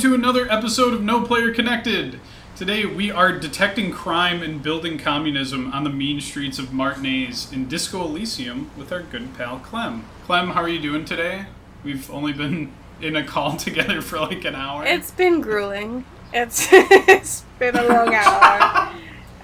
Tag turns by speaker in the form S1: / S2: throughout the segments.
S1: Welcome to another episode of No Player Connected. Today we are detecting crime and building communism on the mean streets of Martinaise in Disco Elysium with our good pal Clem. Clem, how are you doing today? We've only been in a call together for like an hour.
S2: It's been grueling. It's it's been a long hour.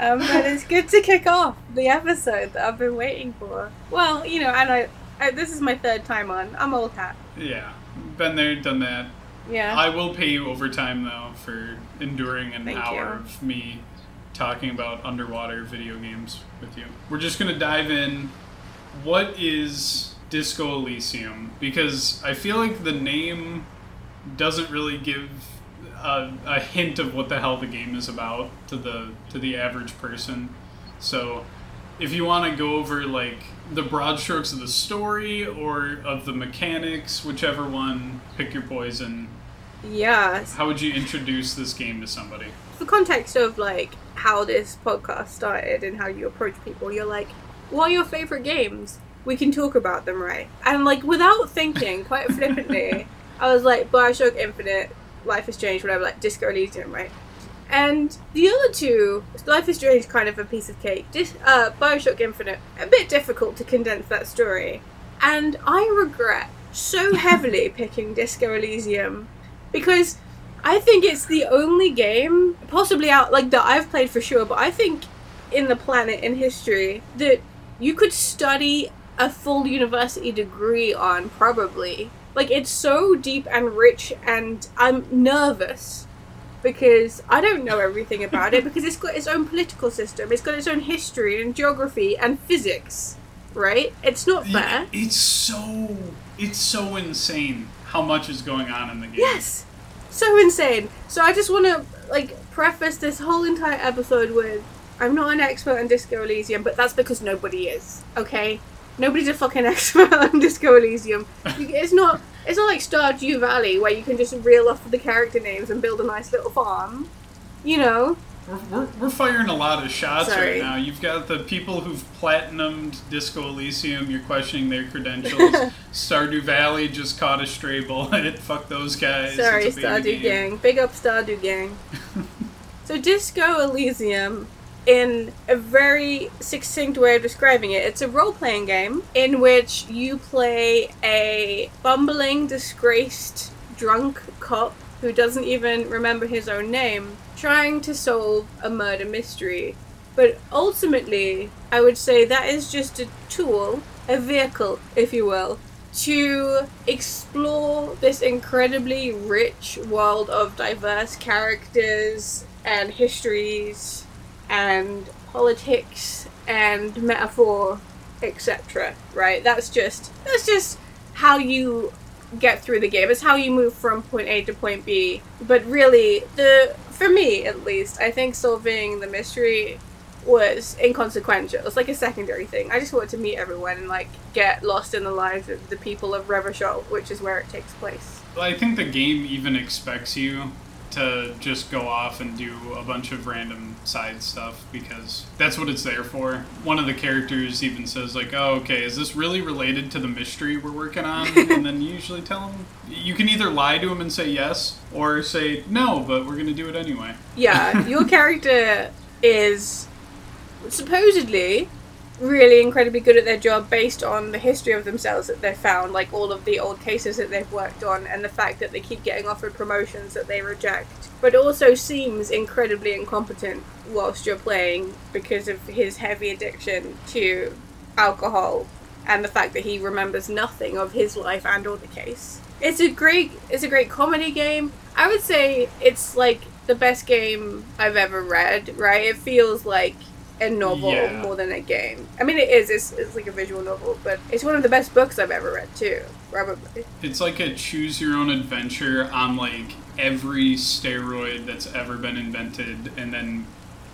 S2: Um, but it's good to kick off the episode that I've been waiting for. Well, you know, and I, I this is my third time on. I'm old hat.
S1: yeah, been there, done that.
S2: Yeah.
S1: I will pay you overtime though for enduring an
S2: Thank
S1: hour
S2: you.
S1: of me talking about underwater video games with you. We're just gonna dive in. What is Disco Elysium? Because I feel like the name doesn't really give a, a hint of what the hell the game is about to the to the average person. So, if you want to go over like the broad strokes of the story or of the mechanics, whichever one, pick your poison.
S2: Yeah.
S1: How would you introduce this game to somebody?
S2: For context of like how this podcast started and how you approach people, you're like, "What are your favorite games? We can talk about them, right?" And like without thinking, quite flippantly, I was like, "Bioshock Infinite, Life is Strange, whatever, like Disco Elysium, right?" And the other two, Life is Strange, kind of a piece of cake. Dis- uh, Bioshock Infinite, a bit difficult to condense that story. And I regret so heavily picking Disco Elysium because I think it's the only game, possibly out like that I've played for sure, but I think in the planet in history that you could study a full university degree on probably. Like it's so deep and rich and I'm nervous because I don't know everything about it because it's got its own political system, it's got its own history and geography and physics, right? It's not fair.
S1: It's so it's so insane how much is going on in the game.
S2: Yes. So insane. So I just want to like preface this whole entire episode with I'm not an expert on Disco Elysium, but that's because nobody is. Okay? Nobody's a fucking expert on Disco Elysium. It's not it's not like Stardew Valley where you can just reel off the character names and build a nice little farm. You know?
S1: We're, we're, we're firing a lot of shots
S2: Sorry.
S1: right now. You've got the people who've platinumed Disco Elysium. You're questioning their credentials. Stardew Valley just caught a stray bullet. Fuck those guys.
S2: Sorry, Stardew
S1: game.
S2: Gang. Big up Stardew Gang. so, Disco Elysium, in a very succinct way of describing it, it's a role playing game in which you play a bumbling, disgraced, drunk cop who doesn't even remember his own name trying to solve a murder mystery. But ultimately, I would say that is just a tool, a vehicle, if you will, to explore this incredibly rich world of diverse characters and histories and politics and metaphor, etc. Right? That's just that's just how you get through the game. It's how you move from point A to point B. But really, the for me at least, I think solving the mystery was inconsequential. It's like a secondary thing. I just wanted to meet everyone and like get lost in the lives of the people of Revachol, which is where it takes place.
S1: Well, I think the game even expects you to just go off and do a bunch of random side stuff because that's what it's there for. One of the characters even says like, "Oh, okay, is this really related to the mystery we're working on?" and then you usually tell them you can either lie to him and say yes or say no, but we're going to do it anyway.
S2: Yeah, your character is supposedly really incredibly good at their job based on the history of themselves that they've found, like all of the old cases that they've worked on, and the fact that they keep getting offered promotions that they reject. But also seems incredibly incompetent whilst you're playing because of his heavy addiction to alcohol and the fact that he remembers nothing of his life and or the case. It's a great it's a great comedy game. I would say it's like the best game I've ever read, right? It feels like a novel
S1: Yeah.
S2: more than a game. I mean it is, it's, it's like a visual novel, but it's one of the best books I've ever read too, probably.
S1: It's like a choose your own adventure on like every steroid that's ever been invented and then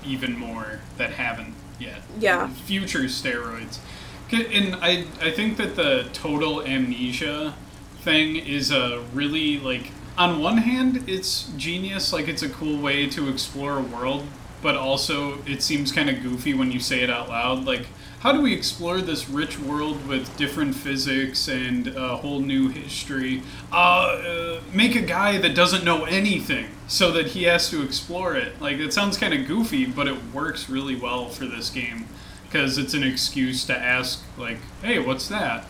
S1: even more that haven't yet.
S2: Yeah.
S1: Future steroids. And I I think that the total amnesia thing is a really like on one hand it's genius like it's a cool way to explore a world but also it seems kind of goofy when you say it out loud. Like, how do we explore this rich world with different physics and a whole new history? Uh, uh, make a guy that doesn't know anything so that he has to explore it. Like, it sounds kind of goofy, but it works really well for this game because it's an excuse to ask, like, hey, what's that?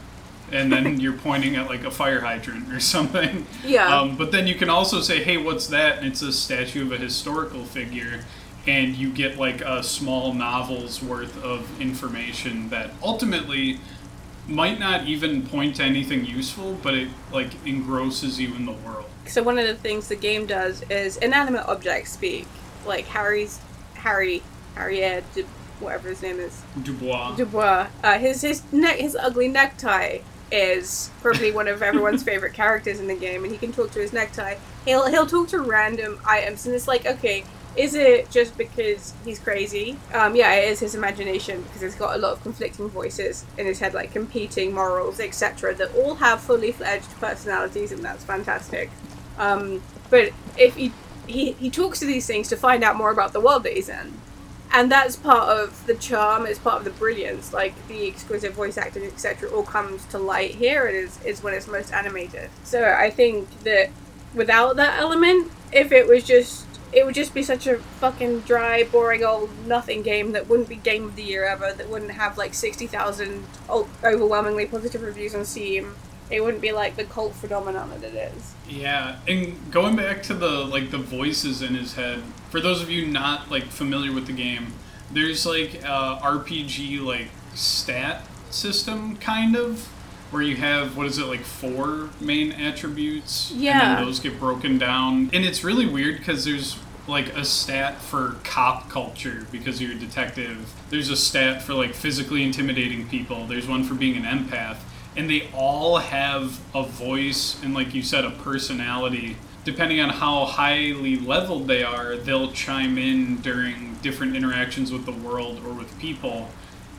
S1: and then you're pointing at like a fire hydrant or something.
S2: Yeah.
S1: Um, but then you can also say, "Hey, what's that?" And it's a statue of a historical figure, and you get like a small novel's worth of information that ultimately might not even point to anything useful, but it like engrosses you in the world.
S2: So one of the things the game does is inanimate objects speak. Like Harry's Harry Harriet Du- whatever his name is
S1: Dubois.
S2: Dubois. Uh, his his neck his ugly necktie is probably one of everyone's favorite characters in the game, and he can talk to his necktie. He'll he'll talk to random items, and it's like okay. Is it just because he's crazy? Um, yeah, it is his imagination because he's got a lot of conflicting voices in his head, like competing morals, etc., that all have fully fledged personalities, and that's fantastic. Um, but if he, he he talks to these things to find out more about the world that he's in, and that's part of the charm. It's part of the brilliance. Like the exquisite voice acting, etc., all comes to light here. It is is when it's most animated. So I think that without that element, if it was just it would just be such a fucking dry, boring old nothing game that wouldn't be game of the year ever. That wouldn't have like sixty thousand overwhelmingly positive reviews on Steam. It wouldn't be like the cult phenomenon that it is.
S1: Yeah, and going back to the like the voices in his head. For those of you not like familiar with the game, there's like a RPG like stat system kind of where you have what is it like four main attributes? And
S2: Yeah.
S1: then those get broken down. And it's really weird because there's like a stat for cop culture because you're a detective. There's a stat for like physically intimidating people. There's one for being an empath. And they all have a voice and like you said a personality. Depending on how highly leveled they are they'll chime in during different interactions with the world or with people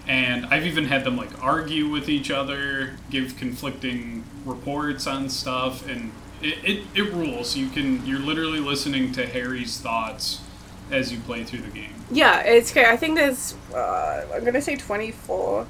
S1: and I've even had them like argue with each other, give conflicting reports on stuff, and it, it, it rules. You can you're literally listening to Harry's thoughts as you play through the game.
S2: Yeah, it's great. I think there's uh, I'm gonna say 24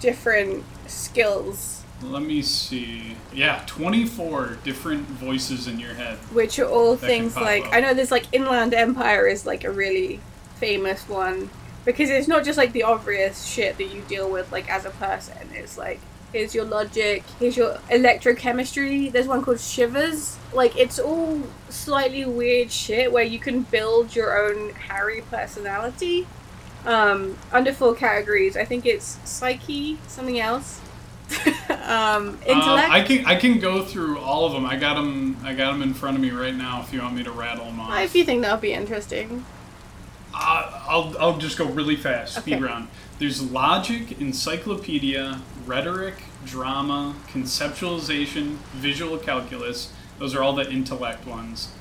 S2: different skills,
S1: Let me see. Yeah, 24 different voices in your head.
S2: which are all things like
S1: up.
S2: I know there's like Inland Empire is like a really famous one because it's not just like the obvious shit that you deal with like as a person. It's like here's your logic, here's your electrochemistry. There's one called Shivers. Like it's all slightly weird shit where you can build your own Harry personality. Um, under four categories, I think it's psyche, something else. um,
S1: Uh,
S2: intellect.
S1: I can I can go through all of them. I got them I got them in front of me right now. If you want me to rattle them off.
S2: if you think that'll be interesting.
S1: Uh, I'll, I'll just go really fast. Speed
S2: Okay.
S1: round. There's logic, encyclopedia, rhetoric, drama, conceptualization, visual calculus. Those are all the intellect ones.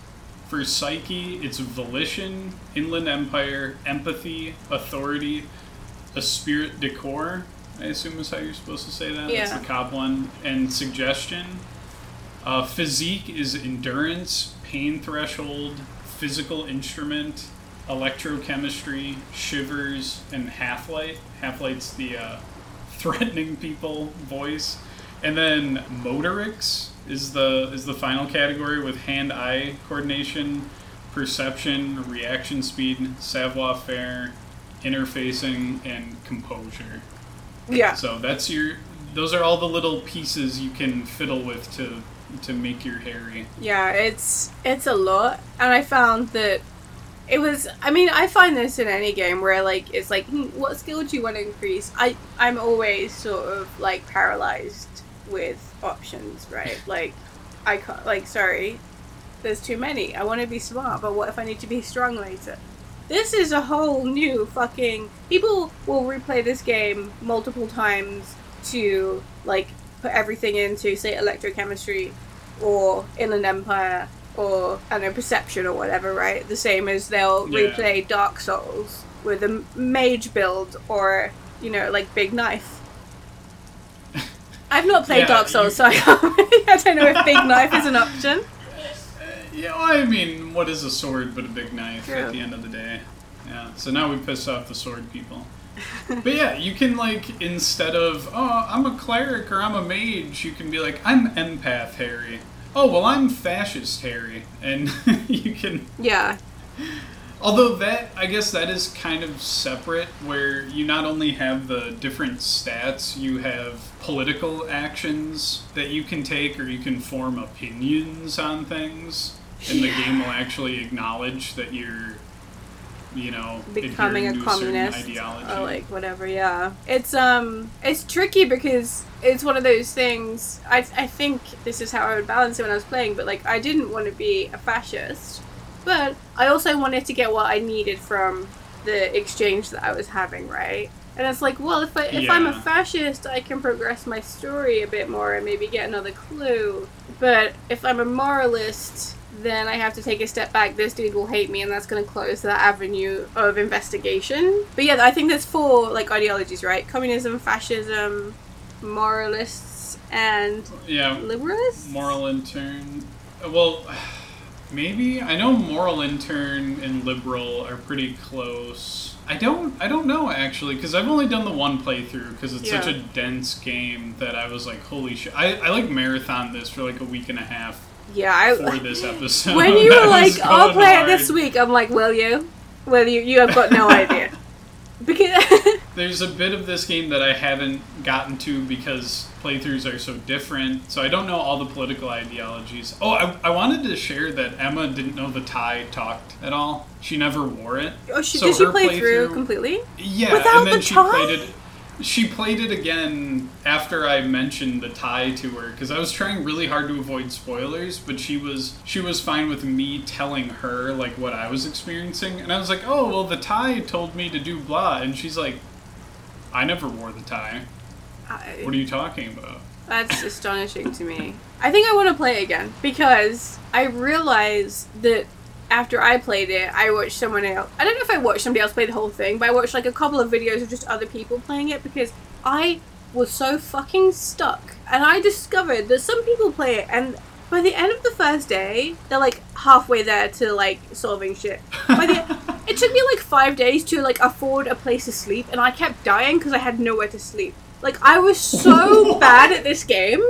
S1: For psyche, it's volition, inland empire, empathy, authority, esprit de corps. I assume is how you're supposed to say that.
S2: Yeah.
S1: That's the cop one. And suggestion. Uh, physique is endurance, pain threshold, physical instrument, electrochemistry, shivers, and half light. Half light's the uh, threatening people voice, and then motorics is the is the final category with hand-eye coordination, perception, reaction speed, savoir-faire, interfacing, and composure.
S2: Yeah.
S1: So that's your. Those are all the little pieces you can fiddle with to to make your Harry.
S2: Yeah, it's it's a lot, and I found that it was. I mean, I find this in any game where like it's like, hmm, what skill do you want to increase? I I'm always sort of like paralyzed with options, right? Like, I can't. Like, sorry, there's too many. I want to be smart, but what if I need to be strong later? This is a whole new fucking. People will replay this game multiple times to like put everything into say electrochemistry or Inland Empire or I don't know perception or whatever, right? The same as they'll
S1: Yeah.
S2: replay Dark Souls with a mage build or you know like Big Knife. I've not played
S1: Yeah,
S2: Dark Souls,
S1: you-
S2: so I, I don't know if Big Knife is an option.
S1: Yeah, well, I mean, what is a sword but a big knife
S2: True.
S1: at the end of the day? Yeah. So now we pissed off the sword people. but yeah, you can like instead of oh I'm a cleric or I'm a mage, you can be like I'm empath Harry. Oh well, I'm fascist Harry, and you can.
S2: Yeah.
S1: Although that, I guess that is kind of separate, where you not only have the different stats, you have political actions that you can take, or you can form opinions on things, and the game will actually acknowledge that you're, you know,
S2: becoming a communist or like whatever. Yeah, it's um, it's tricky because it's one of those things. I I think this is how I would balance it when I was playing, but like I didn't want to be a fascist, but I also wanted to get what I needed from the exchange that I was having, right? And it's like, well, if I if I'm a fascist, I can progress my story a bit more and maybe get another clue. But if I'm a moralist, then I have to take a step back. This dude will hate me, and that's going to close that avenue of investigation. But yeah, I think there's four like ideologies, right? Communism, fascism, moralists, and
S1: yeah,
S2: liberalists.
S1: moral intern. Well, maybe I know moral intern and liberal are pretty close. I don't. I don't know actually because I've only done the one playthrough because it's such a dense game that I was like, holy shit! I, I like marathon this for like a week and a half
S2: Yeah, I.
S1: for this episode.
S2: when you were like, "I'll play it this week," I'm like, "Will you? Will you? You have got no idea." Because
S1: There's a bit of this game that I haven't gotten to because playthroughs are so different. So I don't know all the political ideologies. Oh, I, I wanted to share that Emma didn't know the tie talked at all. She never wore it.
S2: oh, she,
S1: So
S2: did she play through completely?
S1: Yeah,
S2: Without
S1: and then
S2: the
S1: she
S2: tie?
S1: played it. She played it again after I mentioned the tie to her because I was trying really hard to avoid spoilers, but she was she was fine with me telling her like what I was experiencing, and I was like, oh well, the tie told me to do blah, and she's like, I never wore the tie.
S2: I,
S1: What are you talking about?
S2: That's astonishing to me. I think I want to play it again because I realized that after I played it, I watched someone else. I don't know if I watched somebody else play the whole thing, but I watched like a couple of videos of just other people playing it because I was so fucking stuck. And I discovered that some people play it and by the end of the first day, they're like halfway there to like solving shit. By the it took me like five days to like afford a place to sleep, and I kept dying because I had nowhere to sleep. Like I was so bad at this game.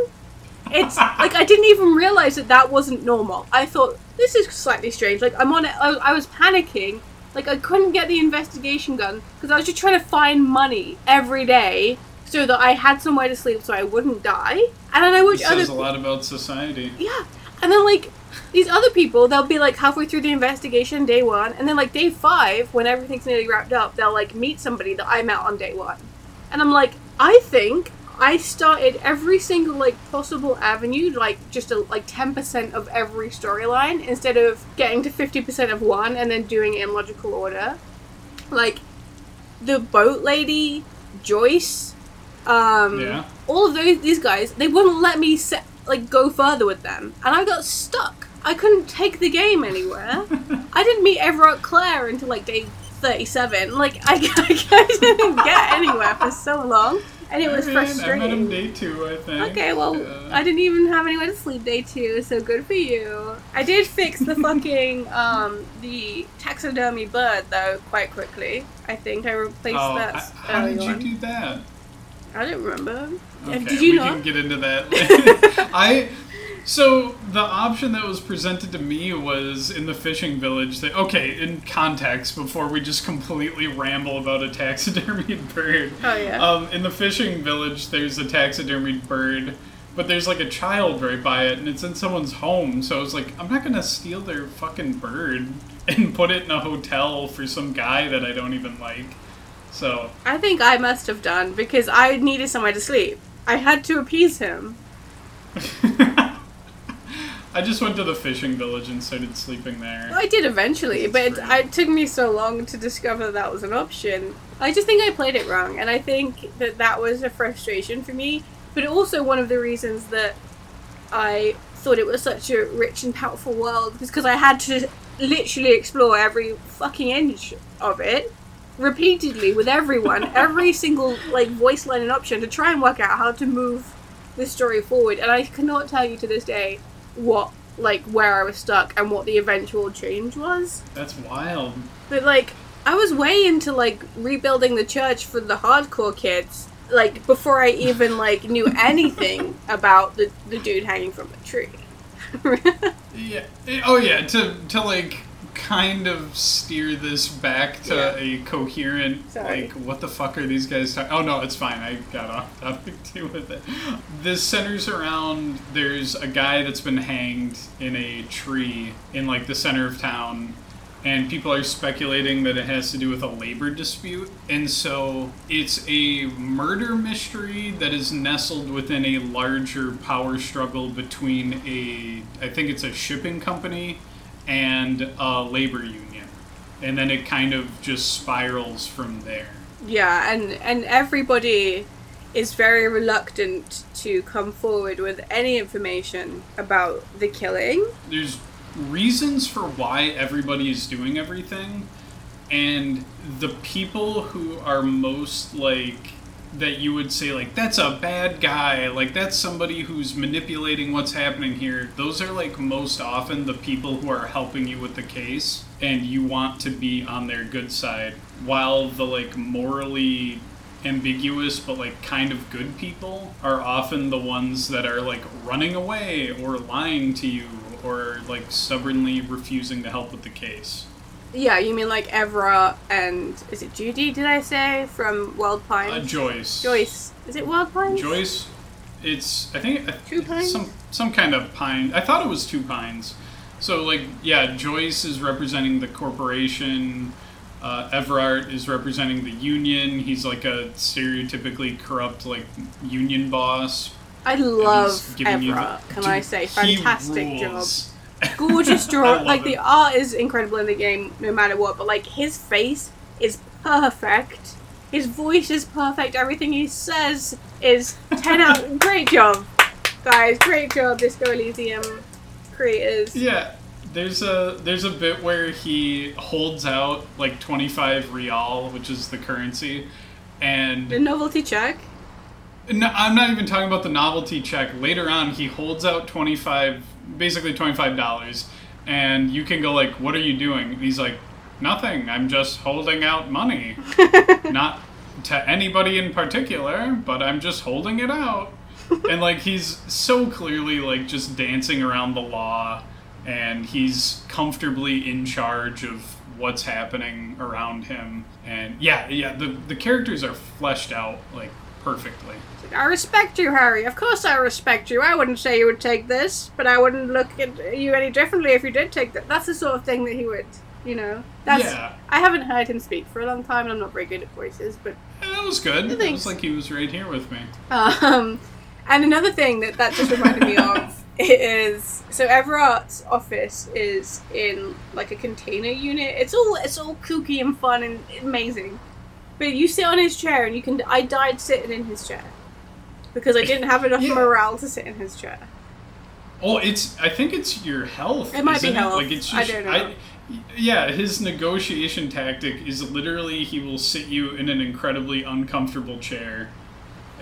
S2: It's like I didn't even realize that that wasn't normal. I thought this is slightly strange. Like I'm on it. I, I was panicking. Like I couldn't get the investigation gun because I was just trying to find money every day so that I had somewhere to sleep so I wouldn't die. And then I
S1: It
S2: watched other
S1: says a lot about society.
S2: yeah. And then like these other people, they'll be like halfway through the investigation day one, and then like day five, when everything's nearly wrapped up, they'll like meet somebody that I met on day one. And I'm like, I think I started every single like possible avenue, like just a, like ten percent of every storyline, instead of getting to fifty percent of one and then doing it in logical order. Like the boat lady, Joyce, um,
S1: Yeah.
S2: all of those these guys they wouldn't let me set, like go further with them. And i got stuck. I couldn't take the game anywhere. I didn't meet Evrart Claire until like day 37 like i, I didn't get anywhere for so long and it was
S1: I mean, I met him day two, I think.
S2: Okay, well,
S1: Uh,
S2: I didn't even have anywhere to sleep day two, so good for you. I did fix the fucking um the taxidermy bird though quite quickly. I think I replaced
S1: oh,
S2: that.
S1: I- how did you
S2: on.
S1: do that?
S2: I don't remember.
S1: Okay,
S2: did you
S1: we
S2: not?
S1: can get into that. I so the option that was presented to me was in the fishing village. That okay, in context, before we just completely ramble about a taxidermied bird.
S2: Oh, yeah.
S1: Um, in the fishing village, there's a taxidermied bird, but there's like a child right by it, and it's in someone's home. So I was like, I'm not gonna steal their fucking bird and put it in a hotel for some guy that I don't even like. So
S2: I think I must have done because I needed somewhere to sleep. I had to appease him.
S1: I just went to the fishing village and started sleeping there.
S2: I did eventually, but it, it took me so long to discover that was an option. I just think I played it wrong, and I think that that was a frustration for me. But also one of the reasons that I thought it was such a rich and powerful world because I had to literally explore every fucking inch of it repeatedly with everyone, every single like voice line and option to try and work out how to move the story forward. And I cannot tell you to this day what like where I was stuck and what the eventual change was.
S1: That's wild.
S2: But like I was way into like rebuilding the church for the hardcore kids, like before I even like knew anything about the the dude hanging from a tree.
S1: Yeah. Oh yeah. To to like kind of steer this back to
S2: Yeah.
S1: a coherent
S2: Sorry.
S1: like what the fuck are these guys talking? Oh no, it's fine. I got off topic too with it. This centers around there's a guy that's been hanged in a tree in like the center of town. And people are speculating that it has to do with a labor dispute. And so it's a murder mystery that is nestled within a larger power struggle between a, I think it's a shipping company and a labor union. And then it kind of just spirals from there.
S2: Yeah, and and everybody is very reluctant to come forward with any information about the killing.
S1: there's reasons for why everybody is doing everything and the people who are most like that you would say like that's a bad guy like that's somebody who's manipulating what's happening here those are like most often the people who are helping you with the case and you want to be on their good side while the like morally ambiguous but like kind of good people are often the ones that are like running away or lying to you or like stubbornly refusing to help with the case.
S2: Yeah, you mean like Evrart and is it Judy? Did I say from World
S1: Uh, Joyce.
S2: Joyce. Is it World Pines?
S1: Joyce. It's I think
S2: Two pines?
S1: some some kind of pine. I thought it was two pines. So like yeah, Joyce is representing the corporation. Uh, Evrart is representing the union. He's like a stereotypically corrupt like union boss.
S2: I love Evrart.
S1: the-
S2: Can
S1: Dude,
S2: I say, fantastic job. Gorgeous draw. Like
S1: it.
S2: the art is incredible in the game, no matter what. But like his face is perfect. His voice is perfect. Everything he says is ten out. Great job, guys. Great job, Disco Elysium creators.
S1: Yeah, there's a there's a bit where he holds out like 25 real, which is the currency, and
S2: The novelty check.
S1: no, I'm not even talking about the novelty check. Later on, he holds out 25, basically 25 dollars, and you can go like, "What are you doing?" And he's like, "Nothing. I'm just holding out money, not to anybody in particular, but I'm just holding it out." and like he's so clearly like just dancing around the law and he's comfortably in charge of what's happening around him and yeah yeah the the characters are fleshed out like perfectly
S2: I respect you, Harry. Of course, I respect you. I wouldn't say you would take this, but I wouldn't look at you any differently if you did take that. That's the sort of thing that he would, you know. That's.
S1: Yeah.
S2: I haven't heard him speak for a long time, and I'm not very good at voices, but
S1: And that was good it was like he was right here with me
S2: Um, and another thing that that just reminded me of is so Evrart's office is in like a container unit. It's all it's all kooky and fun and amazing. But you sit on his chair and you can. I died sitting in his chair because I didn't have enough
S1: Yeah.
S2: morale to sit in his chair.
S1: oh it's i think it's your health
S2: It might be
S1: isn't
S2: health.
S1: like it's
S2: I
S1: just,
S2: don't know.
S1: yeah his negotiation tactic is literally he will sit you in an incredibly uncomfortable chair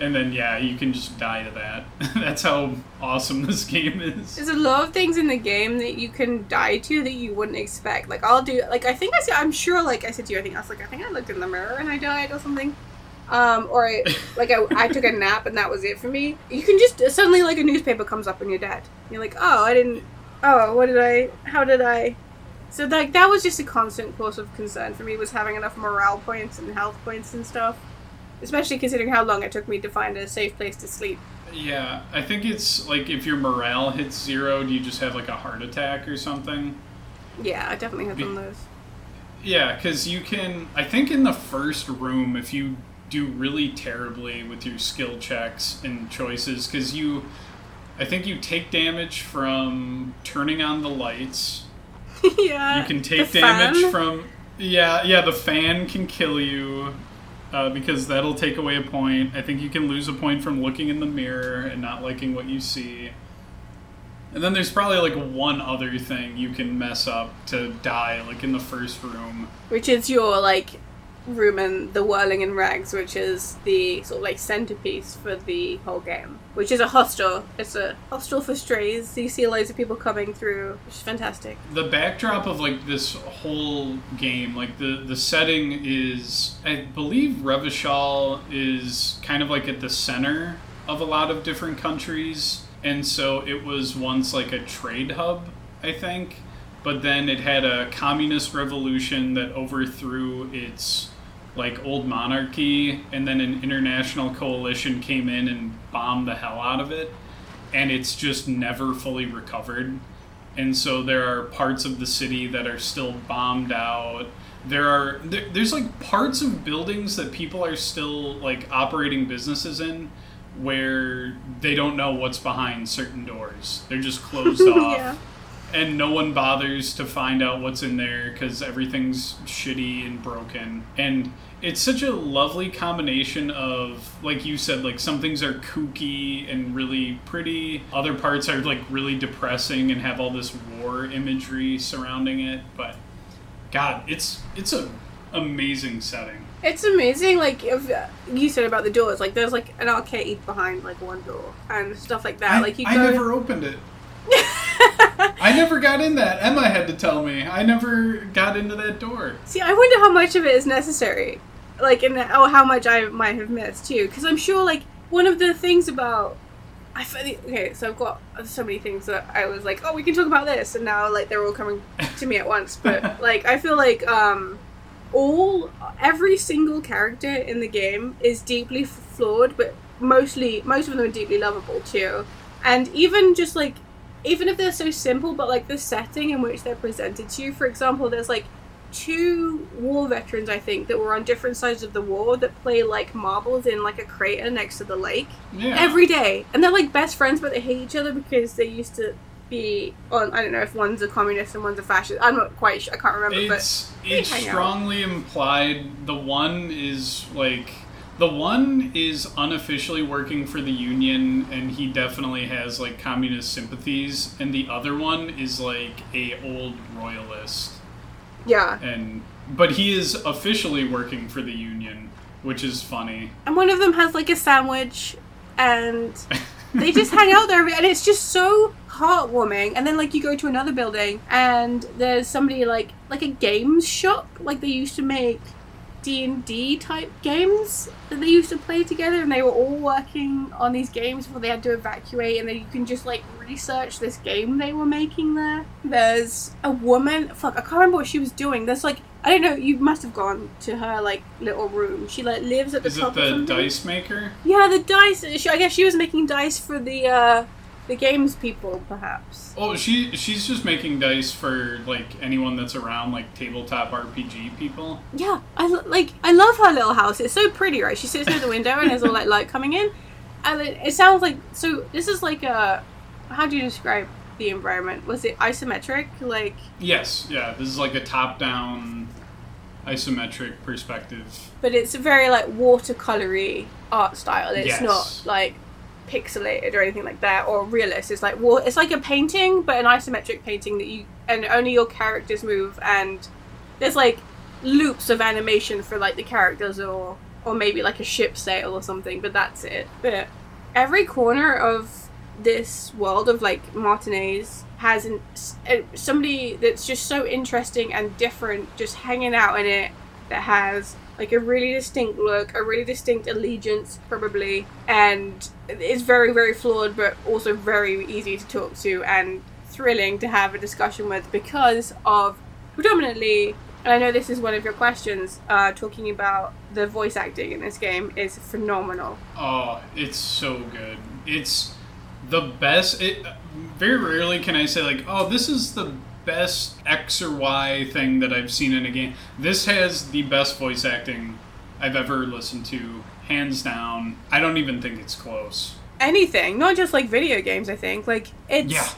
S1: and then yeah you can just die to that that's how awesome this game is
S2: There's a lot of things in the game that you can die to that you wouldn't expect. Like I'll do, like I think I said, I'm sure, like I said to you, I think I was like, I think I looked in the mirror and I died or something. Um, or I, like I, I took a nap and that was it for me. You can just suddenly like a newspaper comes up and you're dead. You're like, oh, I didn't. Oh, what did I? How did I? So like that was just a constant cause of concern for me was having enough morale points and health points and stuff. Especially considering how long it took me to find a safe place to sleep.
S1: Yeah, I think it's like if your morale hits zero, do you just have like a heart attack or something?
S2: Yeah, I definitely had
S1: Be-
S2: one of those.
S1: Yeah, because you can. I think in the first room, if you do really terribly with your skill checks and choices, because you. I think you take damage from turning on the lights.
S2: yeah.
S1: You can take damage
S2: fan.
S1: from. Yeah, yeah, the fan can kill you. Uh, because that'll take away a point. I think you can lose a point from looking in the mirror and not liking what you see. And then there's probably like one other thing you can mess up to die, like in the first room.
S2: which is your like room in the Whirling in Rags, which is the sort of like centerpiece for the whole game, which is a hostel. It's a hostel for strays. You see loads of people coming through, which is fantastic.
S1: the backdrop of like this whole game like the the setting is i believe revachol is kind of like at the center of a lot of different countries and so it was once like a trade hub i think but then it had a communist revolution that overthrew its like old monarchy and then an international coalition came in and bombed the hell out of it and it's just never fully recovered. And so there are parts of the city that are still bombed out. There are there, there's like parts of buildings that people are still like operating businesses in where they don't know what's behind certain doors. They're just closed off.
S2: yeah.
S1: And no one bothers to find out what's in there because everything's shitty and broken and it's such a lovely combination of like you said like some things are kooky and really pretty other parts are like really depressing and have all this war imagery surrounding it but god it's it's a amazing setting
S2: It's amazing, like if uh, you said about the doors, like there's like an arcade behind like one door and stuff like that.
S1: I,
S2: like you
S1: I
S2: go.
S1: never opened it i never got in that emma had to tell me i never got into that door
S2: See, I wonder how much of it is necessary, like, and oh, how much I might have missed too. Because I'm sure, like, one of the things about I okay, so I've got so many things that I was like, oh, we can talk about this, and now like they're all coming to me at once. But like, I feel like um, all every single character in the game is deeply flawed, but mostly most of them are deeply lovable too. And even just like even if they're so simple, but like the setting in which they're presented to you. For example, there's like two war veterans I think that were on different sides of the war that play like marbles in like a crater next to the lake
S1: yeah
S2: every day, and they're like best friends, but they hate each other because they used to be on. I don't know if one's a communist and one's a fascist. I'm not quite sure. I can't remember,
S1: it's
S2: they
S1: it's
S2: hang out.
S1: strongly implied the one is like the one is unofficially working for the union and he definitely has like communist sympathies and the other one is like a old royalist
S2: yeah.
S1: and but he is officially working for the union which is funny
S2: And one of them has like a sandwich, and they just hang out there, and it's just so heartwarming. And then like you go to another building, and there's somebody like like a games shop, like they used to make D and D type games that they used to play together, and they were all working on these games before they had to evacuate. And then you can just like research this game they were making there. There's a woman. Fuck, I can't remember what she was doing. There's like. I don't know. You must have gone to her like little room. She like lives at the
S1: is it
S2: top of
S1: the dice maker
S2: Yeah, the dice. She, I guess she was making dice for the uh, the games people, perhaps.
S1: oh she she's just making dice for like anyone that's around like tabletop rpg people
S2: Yeah, I lo- like. I love her little house. It's so pretty, right? She sits near the window and there's all like light coming in, and it, it sounds like. So this is like a. How do you describe the environment? Was it isometric? Like
S1: Yes, yeah. This is like a top-down isometric perspective.
S2: but it's a very like watercolory art style. It's
S1: Yes.
S2: not like pixelated or anything like that or realist. It's like well, it's like a painting, but an isometric painting that you and only your characters move, and there's like loops of animation for like the characters or or maybe like a ship sail or something, but that's it. But every corner of this world of like Martinaise has an, somebody that's just so interesting and different just hanging out in it that has like a really distinct look, a really distinct allegiance, probably, and it's very, very flawed, but also very easy to talk to and thrilling to have a discussion with because of predominantly. And I know this is one of your questions. Uh, talking about the voice acting in this game is phenomenal.
S1: Oh, it's so good. It's the best. It very rarely can I say like, oh, this is the best X or Y thing that I've seen in a game. This has the best voice acting I've ever listened to, hands down. I don't even think it's close.
S2: Anything, not just like video games. I think like it's
S1: Yeah.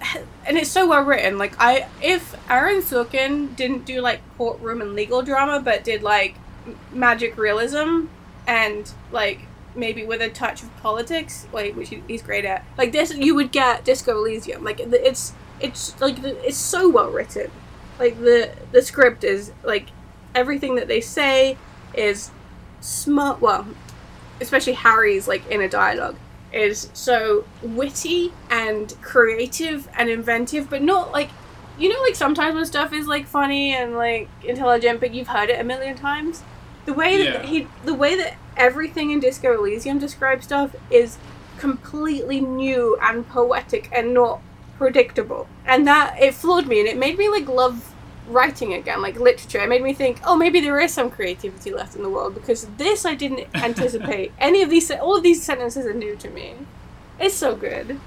S2: and it's so well written. Like I, if Aaron Sorkin didn't do like courtroom and legal drama, but did like magic realism and like maybe with a touch of politics, like which he's great at, like this, you would get Disco Elysium. Like it's it's like it's so well written. Like the the script is like everything that they say is smart. Well, especially Harry's like inner dialogue is so witty and creative and inventive, but not like you know, like sometimes when stuff is like funny and like intelligent, but you've heard it a million times. The way that
S1: Yeah.
S2: he, the way that everything in Disco Elysium describes stuff is completely new and poetic and not predictable, and that it floored me and it made me like love writing again, like literature. It made me think, oh, maybe there is some creativity left in the world because this I didn't anticipate. Any of these, all of these sentences are new to me. It's so good.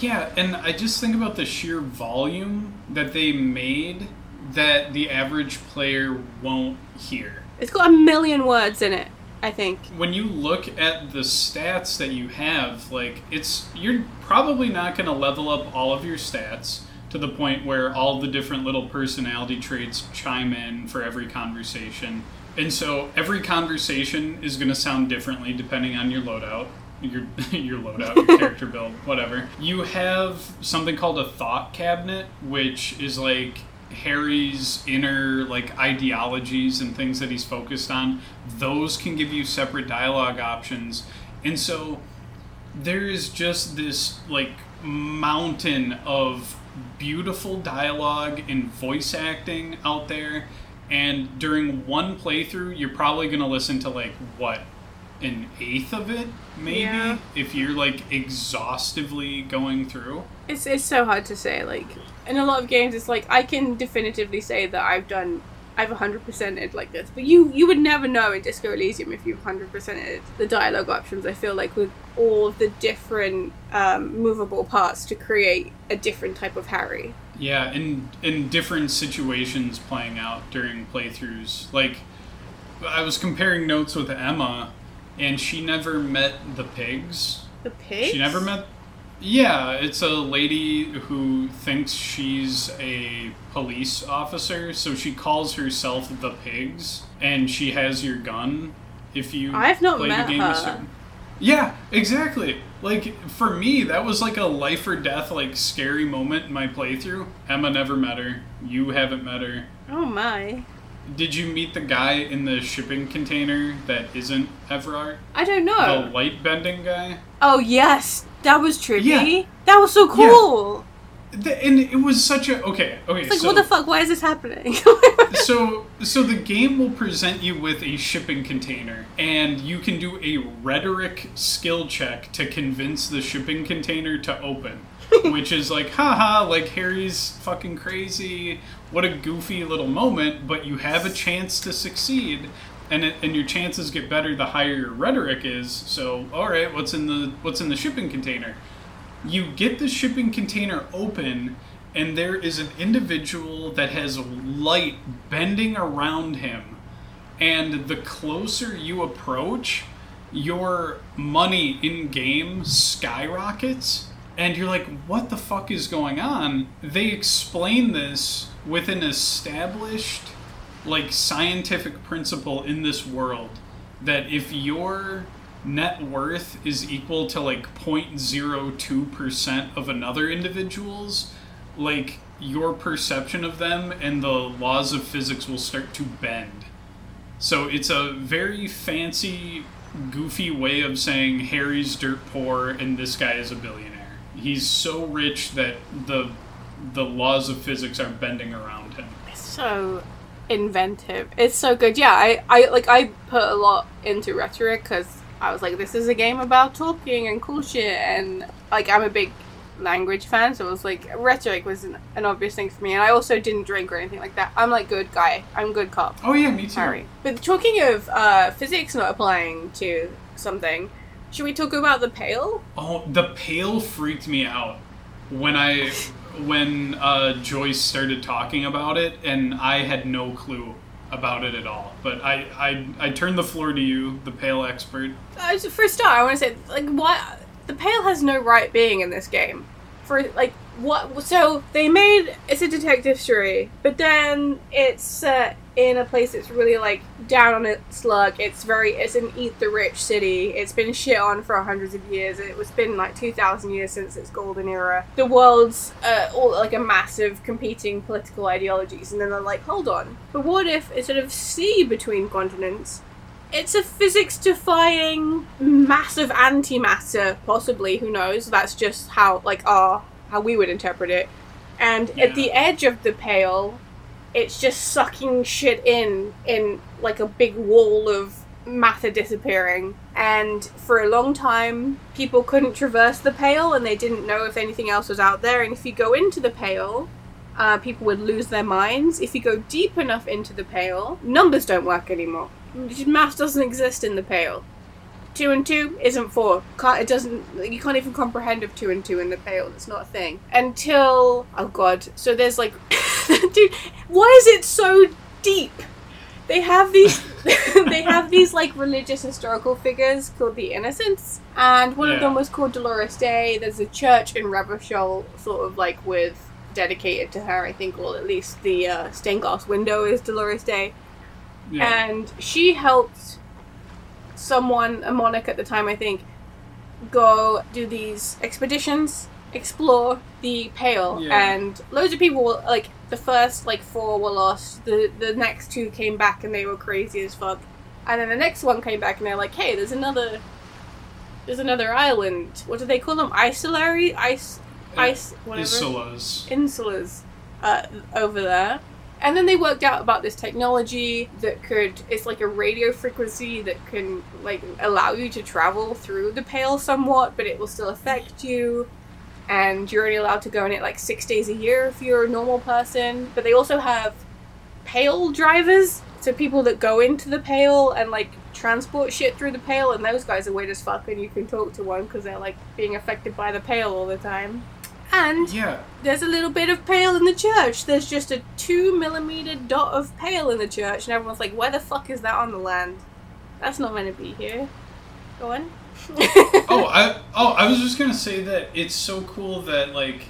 S1: Yeah, and I just think about the sheer volume that they made that the average player won't hear.
S2: It's got a million words in it. I think.
S1: When you look at the stats that you have, like it's you're probably not going to level up all of your stats to the point where all the different little personality traits chime in for every conversation. And so every conversation is going to sound differently depending on your loadout. Your, your loadout, your character build, whatever. You have something called a thought cabinet, which is like Harry's inner like ideologies and things that he's focused on. Those can give you separate dialogue options. And so there is just this like mountain of beautiful dialogue and voice acting out there and during one playthrough you're probably going to listen to like what an eighth of it maybe
S2: Yeah.
S1: if you're like exhaustively going through
S2: It's it's so hard to say. Like in a lot of games, it's like I can definitively say that I've done. I've 100%ed like this, but you you would never know in Disco Elysium if you've 100%ed the dialogue options. I feel like with all of the different um, movable parts to create a different type of Harry.
S1: Yeah, in in different situations playing out during playthroughs. Like I was comparing notes with Emma and she never met the pigs.
S2: The pig.
S1: She never met Yeah, it's a lady who thinks she's a police officer, so she calls herself the pigs and she has your gun if you
S2: I've not
S1: play
S2: met
S1: the game
S2: her.
S1: certain- yeah, exactly. Like for me, that was like a life or death, like scary moment in my playthrough. Emma never met her. You haven't met her.
S2: Oh my!
S1: Did you meet the guy in the shipping container that isn't Evrart?
S2: I don't know.
S1: The light bending guy?
S2: Oh yes, that was trippy.
S1: Yeah.
S2: That was so cool.
S1: The, and it was such a okay. Okay,
S2: It's like
S1: so
S2: what the fuck? Why is this happening?
S1: so so the game will present you with a shipping container, and you can do a rhetoric skill check to convince the shipping container to open. Which is like, haha, like Harry's fucking crazy. What a goofy little moment, but you have a chance to succeed. And, it, and your chances get better the higher your rhetoric is. So, all right, what's in the what's in the shipping container? you get the shipping container open and there is an individual that has light bending around him and the closer you approach your money in game skyrockets and you're like what the fuck is going on? They explain this with an established like scientific principle in this world that if your net worth is equal to like 0.02% of another individual's like your perception of them and the laws of physics will start to bend. So it's a very fancy goofy way of saying harry's dirt poor and this guy is a billionaire he's so rich that the the laws of physics are bending around him
S2: It's so inventive. It's so good. Yeah, I, I like I put a lot into rhetoric because I was like, this is a game about talking and cool shit, and like I'm a big language fan, so it was like rhetoric was an, an obvious thing for me. And I also didn't drink or anything like that. I'm like good guy. I'm good cop.
S1: oh yeah me too
S2: Harry. But talking of uh, physics not applying to something, should we talk about the pale?
S1: Oh, the pale freaked me out when I when uh, Joyce started talking about it, and I had no clue about it at all. But I I, I turned the floor to you, the pale expert.
S2: Uh, for a start, I want to say, like, why the Pale has no right being in this game. For like, what? So they made it's a detective story, but then it's set in a place that's really like down on its luck. It's very it's an eat the rich city. It's been shit on for hundreds of years. It was been like two thousand years since its golden era. The world's uh, all like a massive competing political ideologies, and then they're like, hold on, but what if instead of sea between continents? It's a physics defying massive antimatter, possibly, who knows? That's just how like our how we would interpret it. And
S1: Yeah.
S2: at the edge of the Pale, it's just sucking shit in in like a big wall of matter disappearing. And for a long time, people couldn't traverse the Pale and they didn't know if anything else was out there. And if you go into the Pale, uh, people would lose their minds. If you go deep enough into the Pale, numbers don't work anymore. Math doesn't exist in the pale. Two and two isn't four. Can't, it doesn't. You can't even comprehend of two and two in the pale. It's not a thing until. Oh god. So there's like, dude, why is it so deep? They have these. they have these like religious historical figures called the Innocents, and one of them was called Dolores Dei. There's a church in Revachol, sort of like with dedicated to her, I think, or at least the uh, stained glass window is Dolores Dei.
S1: Yeah.
S2: And she helped someone, a monarch at the time, I think, go do these expeditions, explore the Pale,
S1: Yeah.
S2: and loads of people were like the first like four were lost. The the next two came back and they were crazy as fuck. And then the next one came back and they're like, hey, there's another there's another island. What do they call them? Isolary? Ice ice whatever
S1: Isolas.
S2: insulas uh, over there. And then they worked out about this technology that could, it's like a radio frequency that can, like, allow you to travel through the pale somewhat, but it will still affect you. And you're only allowed to go in it like six days a year if you're a normal person. But they also have pale drivers, so people that go into the pale and, like, transport shit through the pale, and those guys are weird as fuck, and you can talk to one because they're, like, being affected by the pale all the time. And
S1: Yeah.
S2: there's a little bit of pale in the church. There's just a two millimeter dot of pale in the church, and everyone's like, "Where the fuck is that on the land? That's not meant to be here." Go on.
S1: oh, I oh, I was just gonna say that it's so cool that like,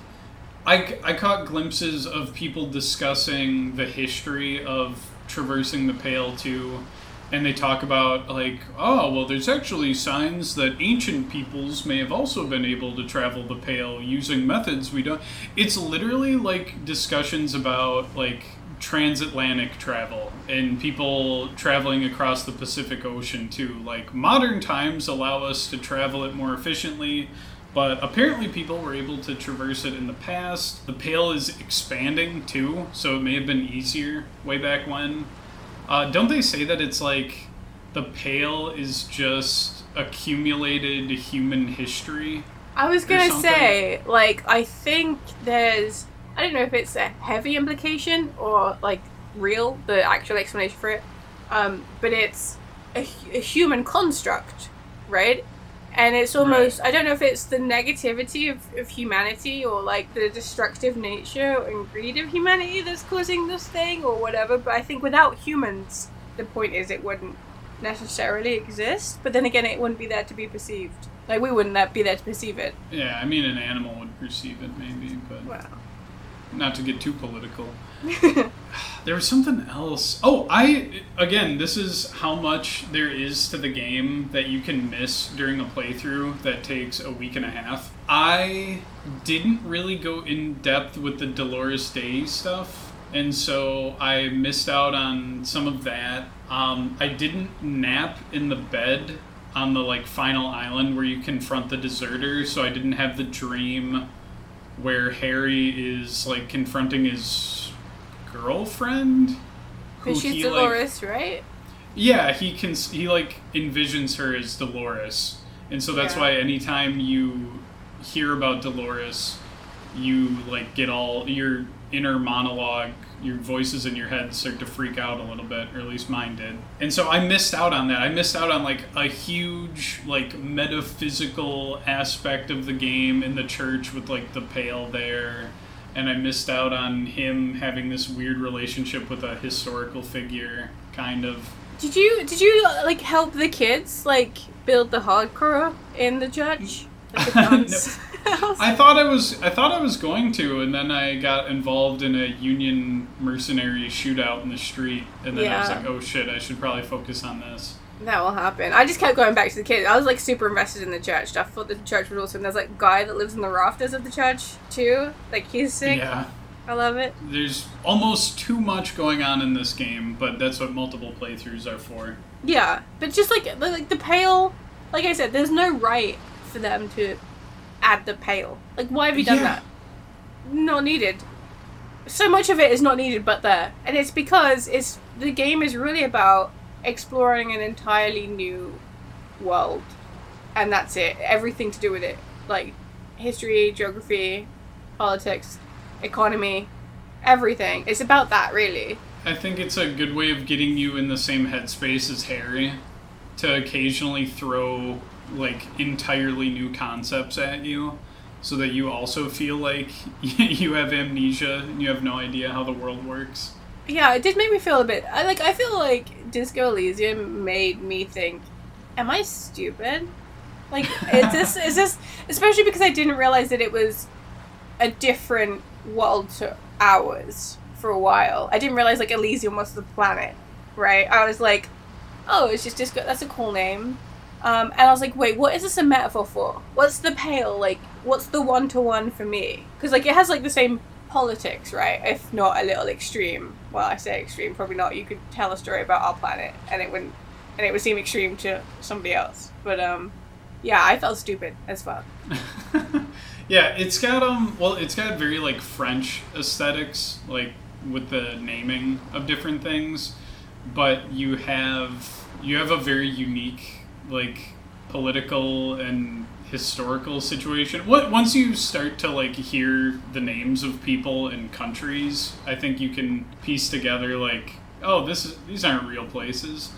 S1: I I caught glimpses of people discussing the history of traversing the Pale too, and they talk about like, oh well, there's actually signs that ancient peoples may have also been able to travel the Pale using methods we don't. It's literally like discussions about like transatlantic travel and people traveling across the Pacific Ocean too. Like modern times allow us to travel it more efficiently, but apparently people were able to traverse it in the past. The Pale is expanding too, so it may have been easier way back when. Uh, don't they say that it's like the Pale is just accumulated human history?
S2: I was gonna say, like, I think there's. I don't know if it's a heavy implication or like real, the actual explanation for it. Um, but it's a, a human construct, right? And it's almost, I don't know if it's the negativity of, of humanity or like the destructive nature and greed of humanity that's causing this thing or whatever, but I think without humans, the point is it wouldn't necessarily exist, but then again, it wouldn't be there to be perceived. Like, we wouldn't be there to perceive it.
S1: Yeah, I mean, an animal would perceive it maybe, but
S2: Wow.
S1: Not to get too political. There was something else. Oh, I again, this is how much there is to the game that you can miss during a playthrough that takes a week and a half. I didn't really go in depth with the Dolores Dei stuff, and so I missed out on some of that. Um, I didn't nap in the bed on the like final island where you confront the deserter, so I didn't have the dream where Harry is like confronting his girlfriend. who
S2: Because she's
S1: he, like-
S2: Dolores, right?
S1: yeah, he can. He like envisions her as Dolores, and so that's
S2: Yeah.
S1: why anytime you hear about Dolores, you like get all your inner monologue, your voices in your head start to freak out a little bit, or at least mine did. And so I missed out on that. I missed out on like a huge like metaphysical aspect of the game in the church with like the pale there. And I missed out on him having this weird relationship with a historical figure, kind of.
S2: Did you did you like help the kids like build the hardcore in the church? Like the
S1: No. I thought I was I thought I was going to, and then I got involved in a Union mercenary shootout in the street, and then I was like, oh shit, I should probably focus on this.
S2: That will happen. I just kept going back to the kids. I was like super invested in the church. I thought the church was awesome. There's like guy that lives in the rafters of the church too. Like he's sick.
S1: Yeah,
S2: I love it.
S1: There's almost too much going on in this game, but that's what multiple playthroughs are for.
S2: Yeah, but just like like the pale, like I said, there's no right for them to add the pale. Like, why have you done
S1: Yeah.
S2: that? Not needed. So much of it is not needed, but there, and it's because it's the game is really about exploring an entirely new world, and that's it. Everything to do with it, like history, geography, politics, economy, everything. It's about that, really.
S1: I think it's a good way of getting you in the same headspace as Harry to occasionally throw like entirely new concepts at you so that you also feel like you have amnesia and you have no idea how the world works.
S2: Yeah, it did make me feel a bit. I like. I feel like Disco Elysium made me think, "Am I stupid? Like, is this is this?" Especially because I didn't realize that it was a different world to ours for a while. I didn't realize like Elysium was the planet, right? I was like, "Oh, it's just Disco. That's a cool name." Um, and I was like, "Wait, what is this a metaphor for? What's the pale? Like, what's the one to one for me? Because like it has like the same politics, right? If not a little extreme. Well, I say extreme, probably not. You could tell a story about our planet, and it wouldn't, and it would seem extreme to somebody else. But um, yeah, I felt stupid as fuck.
S1: yeah, it's got um well, it's got very like French aesthetics, like with the naming of different things, but you have you have a very unique like political and historical situation. What once you start to like hear the names of people and countries, I think you can piece together like, oh, this is these aren't real places,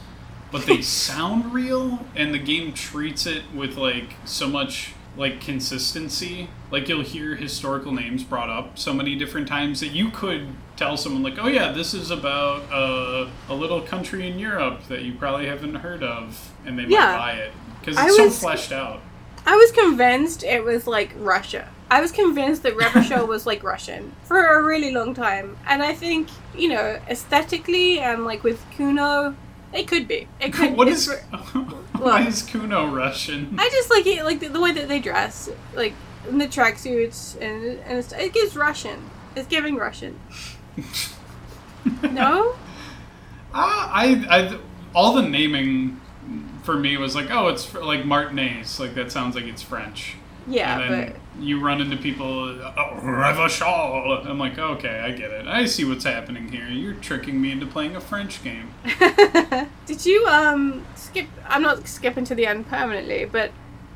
S1: but they sound real, and the game treats it with like so much like consistency. Like you'll hear historical names brought up so many different times that you could tell someone like, "Oh yeah, this is about uh, a little country in Europe that you probably haven't heard of," and they might buy it because
S2: I
S1: it's so
S2: was-
S1: fleshed out.
S2: I was convinced it was like Russia. I was convinced that Rebel was like Russian for a really long time, and I think you know aesthetically and like with Cuno, it could be. It could.
S1: what is? why is Cuno Russian?
S2: I just like it, like the, the way that they dress, like in the tracksuits, and and it gives Russian. It's giving Russian. No.
S1: Ah, I, I, all the naming for me was like, oh, it's fr- like Martinaise. Like that sounds like it's French.
S2: Yeah,
S1: and then
S2: but
S1: you run into people, oh, Revachol. I'm like, okay, I get it. I see what's happening here. You're tricking me into playing a French game.
S2: did you um skip? I'm not skipping to the end permanently, but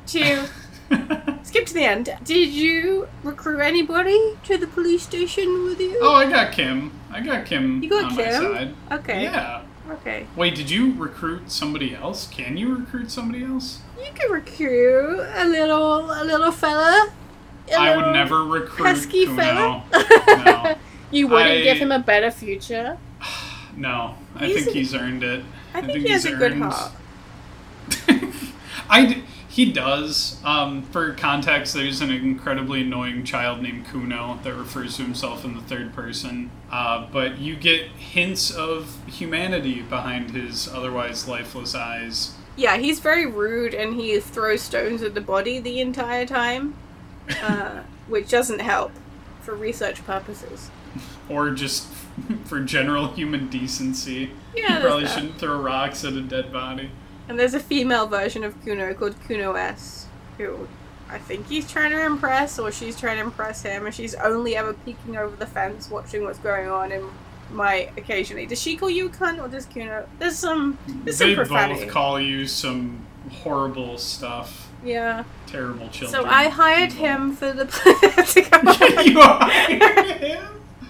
S2: to skip to the end. Did you recruit anybody to the police station with you?
S1: oh, I got Kim. I got Kim
S2: You got
S1: on
S2: Kim?
S1: my side.
S2: okay.
S1: Yeah.
S2: Okay.
S1: Wait, did you recruit somebody else? Can you recruit somebody else?
S2: You could recruit a little a little fella. a
S1: I would never recruit
S2: pesky
S1: Cuno.
S2: fella.
S1: No.
S2: you wouldn't
S1: I-
S2: give him a better future.
S1: No, I
S2: He's
S1: think
S2: a-
S1: he's earned it.
S2: I think he has
S1: he's
S2: a good heart.
S1: I d- he does. Um, for context, there's an incredibly annoying child named Cuno that refers to himself in the third person. Uh, but you get hints of humanity behind his otherwise lifeless eyes.
S2: Yeah, he's very rude and he throws stones at the body the entire time, uh, which doesn't help for research purposes.
S1: Or just for general human decency.
S2: Yeah,
S1: you probably
S2: that.
S1: shouldn't throw rocks at a dead body.
S2: And there's a female version of Cuno called Cunoesse, who I think he's trying to impress or she's trying to impress him, and she's only ever peeking over the fence watching what's going on and might occasionally. Does she call you a cunt or does Cuno? There's some. There's some
S1: They
S2: profanity.
S1: both call you some horrible stuff.
S2: yeah.
S1: Terrible children.
S2: So I hired him for the to go.
S1: you hired him?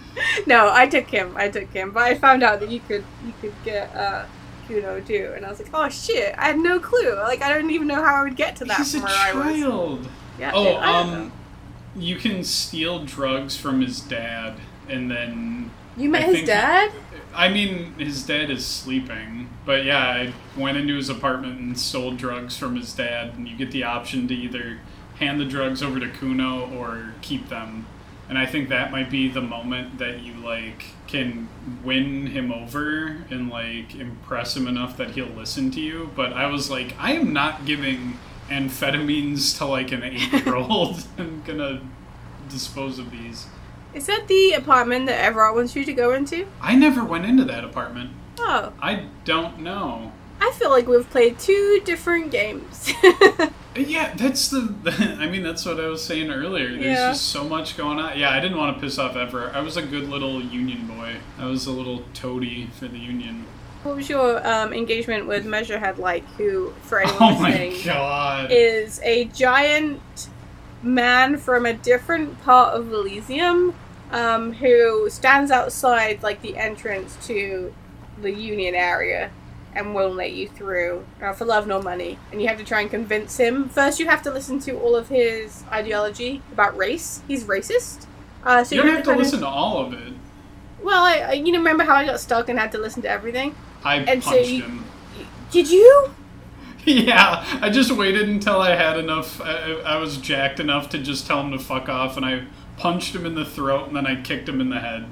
S2: no, I took him. I took him, but I found out that you could you could get uh, Cuno too, and I was like, oh shit, I had no clue. Like I don't even know how I would get to that
S1: He's a
S2: from where I was.
S1: child.
S2: Yeah.
S1: Oh,
S2: dude, I don't know.
S1: um, you can steal drugs from his dad, and then
S2: you met
S1: I
S2: his
S1: think-
S2: dad?
S1: I mean, his dad is sleeping, but yeah, I went into his apartment and stole drugs from his dad, and you get the option to either hand the drugs over to Cuno or keep them. And I think that might be the moment that you like can win him over and like impress him enough that he'll listen to you. But I was like, I am not giving amphetamines to like an eight year old. I'm gonna dispose of these.
S2: Is that the apartment that Evrart wants you to go into?
S1: I never went into that apartment.
S2: Oh,
S1: I don't know.
S2: I feel like we've played two different games.
S1: Yeah, that's the. I mean, that's what I was saying earlier. There's
S2: Yeah.
S1: just so much going on. Yeah, I didn't want to piss off ever. I was a good little Union boy. I was a little toady for the Union.
S2: what was your um, engagement with Measurehead like? Who, for anyone
S1: Oh my
S2: listening,
S1: god.
S2: is a giant man from a different part of Elysium um, who stands outside like the entrance to the Union area and won't let you through uh, for love nor money. And you have to try and convince him. First, you have to listen to all of his ideology about race. He's racist. Uh, so
S1: you don't have to
S2: kind of-
S1: listen to all of it.
S2: Well, I, I, you know, remember how I got stuck and had to listen to everything?
S1: I
S2: And so
S1: punched
S2: you-
S1: him.
S2: Did you?
S1: Yeah, I just waited until I had enough. I, I was jacked enough to just tell him to fuck off, and I punched him in the throat, and then I kicked him in the head.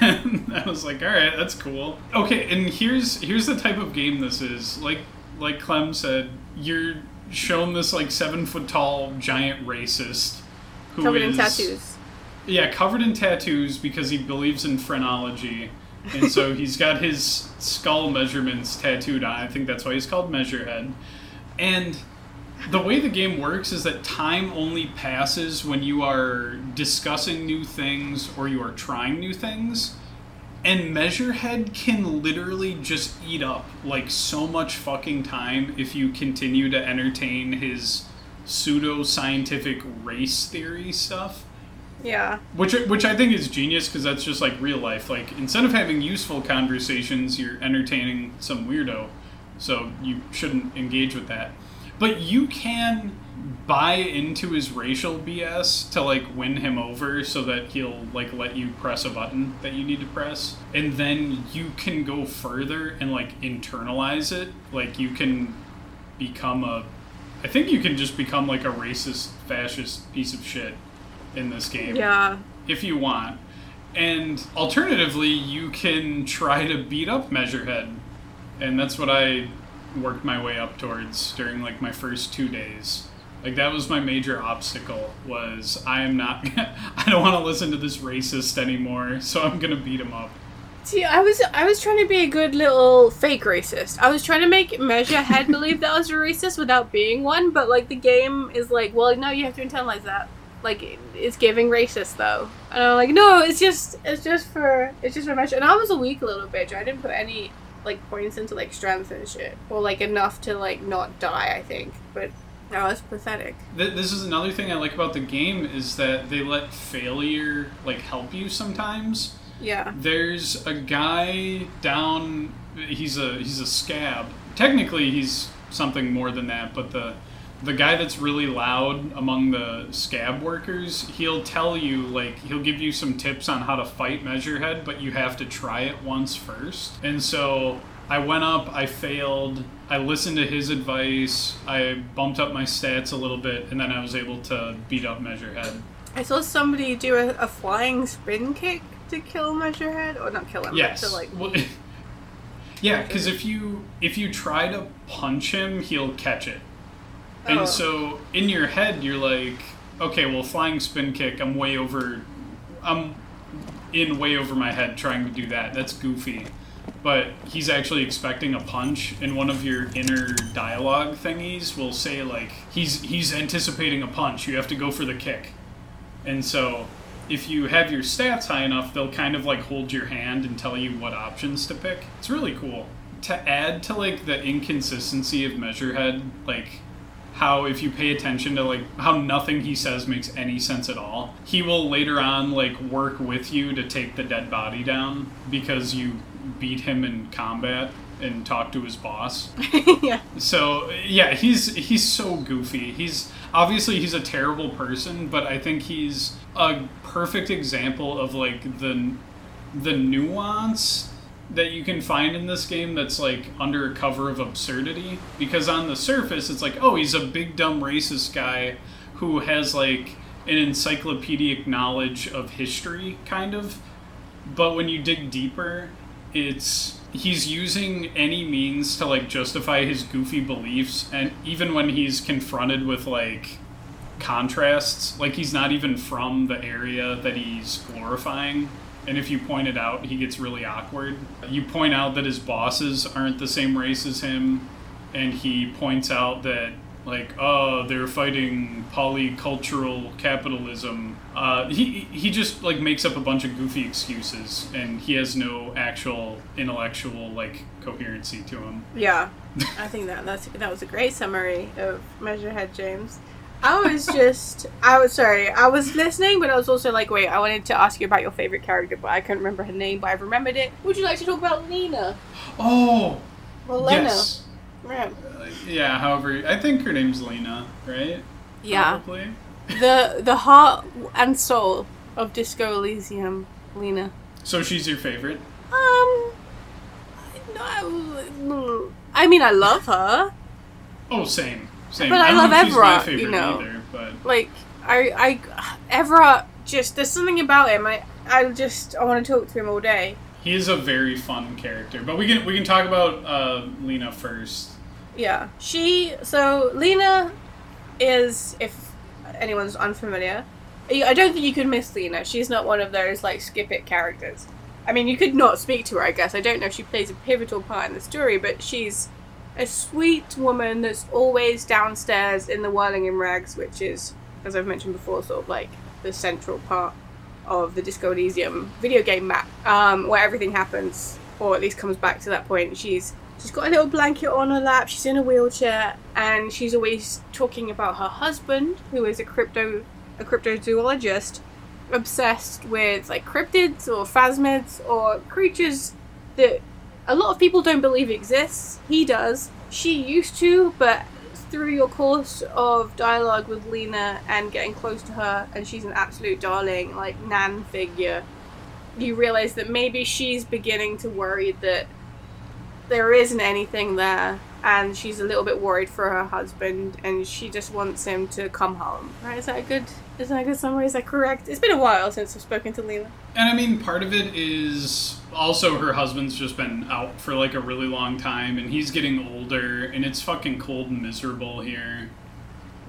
S1: And I was like, "All right, that's cool." Okay, and here's here's the type of game this is. Like like Clem said, you're shown this like seven foot tall giant racist who
S2: Covered in tattoos.
S1: yeah, covered in tattoos because he believes in phrenology. And so he's got his skull measurements tattooed on. I think that's why he's called Measurehead. And the way the game works is that time only passes when you are discussing new things or you are trying new things. And Measurehead can literally just eat up like so much fucking time if you continue to entertain his pseudo scientific race theory stuff
S2: Yeah.
S1: which which I think is genius because that's just like real life. Like instead of having useful conversations, you're entertaining some weirdo, so you shouldn't engage with that. But you can buy into his racial BS to like win him over so that he'll like let you press a button that you need to press and then you can go further and like internalize it like you can become a I think you can just become like a racist fascist piece of shit in this game
S2: Yeah.
S1: if you want. And alternatively, you can try to beat up Measurehead. And that's what I worked my way up towards during like my first 2 days. Like that was my major obstacle was I am not I don't want to listen to this racist anymore, so I'm to beat him up.
S2: See, I was I was trying to be a good little fake racist. I was trying to make Measurehead believe that I was a racist without being one, but like the game is like, well, no, you have to internalize that. Like it's giving racist though, and I'm like, no, it's just it's just for it's just for Measure. And I was a weak little bitch. I didn't put any like points into like strength and shit, or like enough to like not die. I think, but that was pathetic.
S1: Th- This is another thing I like about the game is that they let failure like help you sometimes.
S2: Yeah.
S1: There's a guy down. He's a he's a scab. Technically, he's something more than that. But the the guy that's really loud among the scab workers, he'll tell you like he'll give you some tips on how to fight Measurehead, but you have to try it once first. And so I went up. I failed. I listened to his advice. I bumped up my stats a little bit, and then I was able to beat up Measurehead.
S2: I saw somebody do a, a flying spin kick to kill Measurehead, or not kill him,
S1: Yes.
S2: but to like
S1: Well, yeah, because if you if you try to punch him, he'll catch it. And
S2: Oh.
S1: so in your head, you're like, okay, well, flying spin kick. I'm way over. I'm in way over my head trying to do that. That's goofy. But he's actually expecting a punch, and one of your inner dialogue thingies will say like he's he's anticipating a punch. You have to go for the kick. And so, if you have your stats high enough, they'll kind of like hold your hand and tell you what options to pick. It's really cool. To add to like the inconsistency of Measurehead, like how if you pay attention to like how nothing he says makes any sense at all, he will later on like work with you to take the dead body down because you beat him in combat and talk to his boss.
S2: yeah.
S1: So yeah, he's he's so goofy. He's obviously he's a terrible person, but I think he's a perfect example of like the the nuance that you can find in this game that's like under a cover of absurdity because on the surface it's like oh he's a big dumb racist guy who has like an encyclopedic knowledge of history kind of but when you dig deeper it's he's using any means to like justify his goofy beliefs and even when he's confronted with like contrasts. Like he's not even from the area that he's glorifying. And if you point it out, he gets really awkward. You point out that his bosses aren't the same race as him, and he points out that like oh they're fighting polycultural capitalism uh, he he just like makes up a bunch of goofy excuses and he has no actual intellectual like coherency to him
S2: Yeah, I think that that's that was a great summary of Measurehead James. I was just, I was sorry, I was listening, but I was also like, wait, I wanted to ask you about your favorite character, but I couldn't remember her name, but I've remembered it. Would you like to talk about Lena?
S1: oh
S2: Well, Lena.
S1: yes
S2: Yeah.
S1: Uh, yeah however i think her name's lena right
S2: Yeah.
S1: Probably.
S2: The the heart and soul of Disco Elysium, Lena.
S1: so she's your favorite
S2: Um, no, I mean, I love her.
S1: oh same same
S2: But I
S1: don't
S2: love
S1: know if she's my
S2: Evrart,
S1: favorite
S2: you know.
S1: either but
S2: like I I Evrart just there's something about him. I I just I want to talk to him all day.
S1: he is a very fun character but we can we can talk about uh, lena first
S2: Yeah, she so Lena is if anyone's unfamiliar. I I don't think you could miss Lena. She's not one of those like skip it characters. I mean, you could not speak to her. I guess I don't know if she plays a pivotal part in the story, but she's a sweet woman that's always downstairs in the whirling in rags, which is, as I've mentioned before, sort of like the central part of the Disco Elysium video game map, um, where everything happens, or at least comes back to that point. She's she's got a little blanket on her lap. She's in a wheelchair, and she's always talking about her husband, who is a crypto a cryptozoologist, obsessed with like cryptids or phasmids or creatures that a lot of people don't believe exists. He does. She used to, but through your course of dialogue with Lena and getting close to her, and she's an absolute darling, like Nan figure, you realize that maybe she's beginning to worry that there isn't anything there, and she's a little bit worried for her husband, and she just wants him to come home. Right? Is that a good? Is that a good summary? Is that correct? It's been a while since I've spoken to Lena.
S1: And I mean, part of it is also her husband's just been out for like a really long time, and he's getting older, and it's fucking cold and miserable here.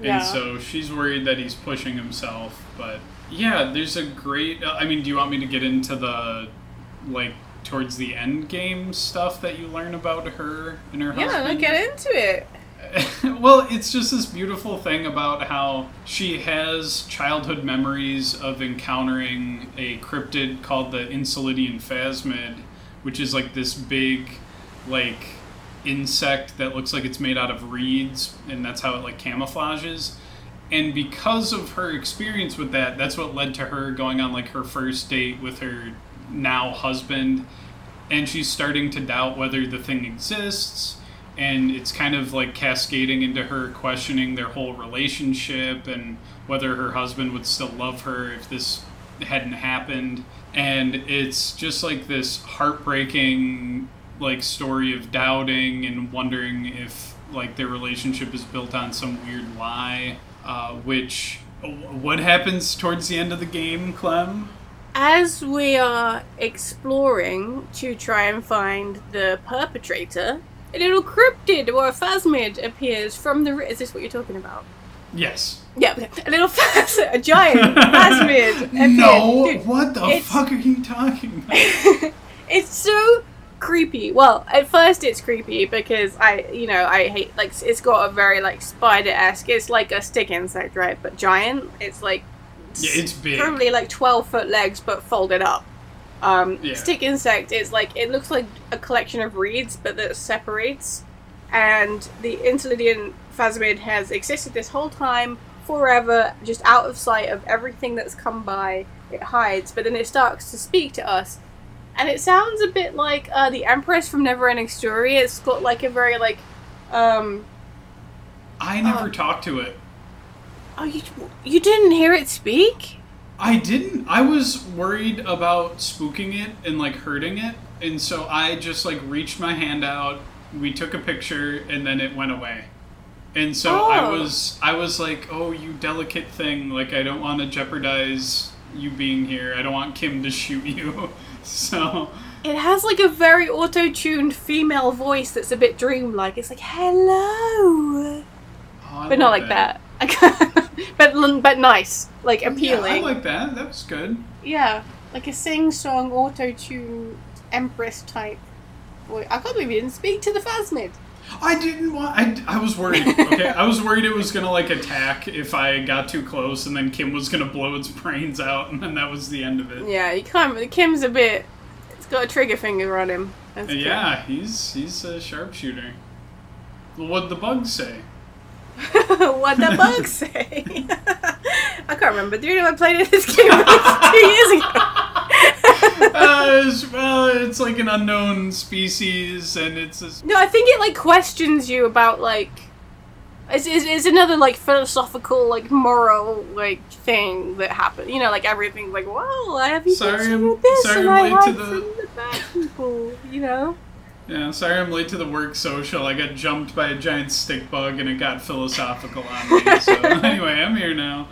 S2: Yeah.
S1: And so she's worried that he's pushing himself. But yeah, there's a great. uh, I mean, do you want me to get into the like towards the end game stuff that you learn about her and her husband?
S2: Yeah,
S1: husband?
S2: get into it.
S1: well, it's just this beautiful thing about how she has childhood memories of encountering a cryptid called the Insulindian phasmid, which is like this big, like, insect that looks like it's made out of reeds, and that's how it like camouflages. And because of her experience with that, that's what led to her going on like her first date with her now husband, and she's starting to doubt whether the thing exists and it's kind of like cascading into her questioning their whole relationship and whether her husband would still love her if this hadn't happened. And it's just like this heartbreaking like story of doubting and wondering if like their relationship is built on some weird lie uh, which what happens towards the end of the game clem?
S2: As we are exploring to try and find the perpetrator, a little cryptid or a phasmid appears from the. Is this what you're talking about?
S1: yes
S2: Yeah, a little phas- a giant phasmid. appears.
S1: no
S2: Dude,
S1: what the
S2: it's-
S1: fuck are you talking about
S2: it's so creepy. Well, at first it's creepy because I, you know, I hate like it's got a very like spider esque. It's like a stick insect, right? But giant. It's like
S1: yeah it's big
S2: probably like twelve foot legs, but folded up. Um,
S1: Yeah.
S2: Stick insect is like it looks like a collection of reeds, but that separates. And the Insulindian phasmid has existed this whole time, forever, just out of sight of everything that's come by. It hides, but then it starts to speak to us, and it sounds a bit like uh, the Empress from Neverending Story. It's got like a very like, um,
S1: i never
S2: uh,
S1: talked to it
S2: oh you you didn't hear it speak?
S1: I didn't. I was worried about spooking it and like hurting it, and so I just like reached my hand out. We took a picture, and then it went away. And so I
S2: Oh.
S1: was, I was like, "Oh, you delicate thing! Like I don't want to jeopardize you being here. I don't want Kim to shoot you." so
S2: It has like a very auto-tuned female voice that's a bit dreamlike. It's like hello,
S1: oh,
S2: but not like that. but but nice, like
S1: Yeah, I
S2: appealing.
S1: like that. That was good.
S2: Yeah, like a sing-song auto-tune empress type. Boy, I can't believe you didn't speak to the Phasmid.
S1: I didn't want. I, I was worried. Okay, I was worried it was gonna like attack if I got too close, and then Kim was gonna blow its brains out, and then that was the end of it.
S2: Yeah, you can't. Kim's a bit. It's got a trigger finger on him. That's.
S1: Yeah, he's he's a sharpshooter. What'd the bugs say?
S2: what the bugs say? I can't remember. Do you know I played this game two years ago?
S1: uh, it's, well, it's like an unknown species, and it's a,
S2: No, I think it like questions you about like it's, it's, it's another like philosophical like moral like thing that happened. You know, like everything like, well, I have you
S1: Sorry, I'm-
S2: this
S1: sorry
S2: and
S1: I'm
S2: I
S1: late to the-
S2: the bad people. You know.
S1: Yeah. Sorry, I'm late to the work social. I got jumped by a giant stick bug, and it got philosophical on me. So anyway, I'm here now.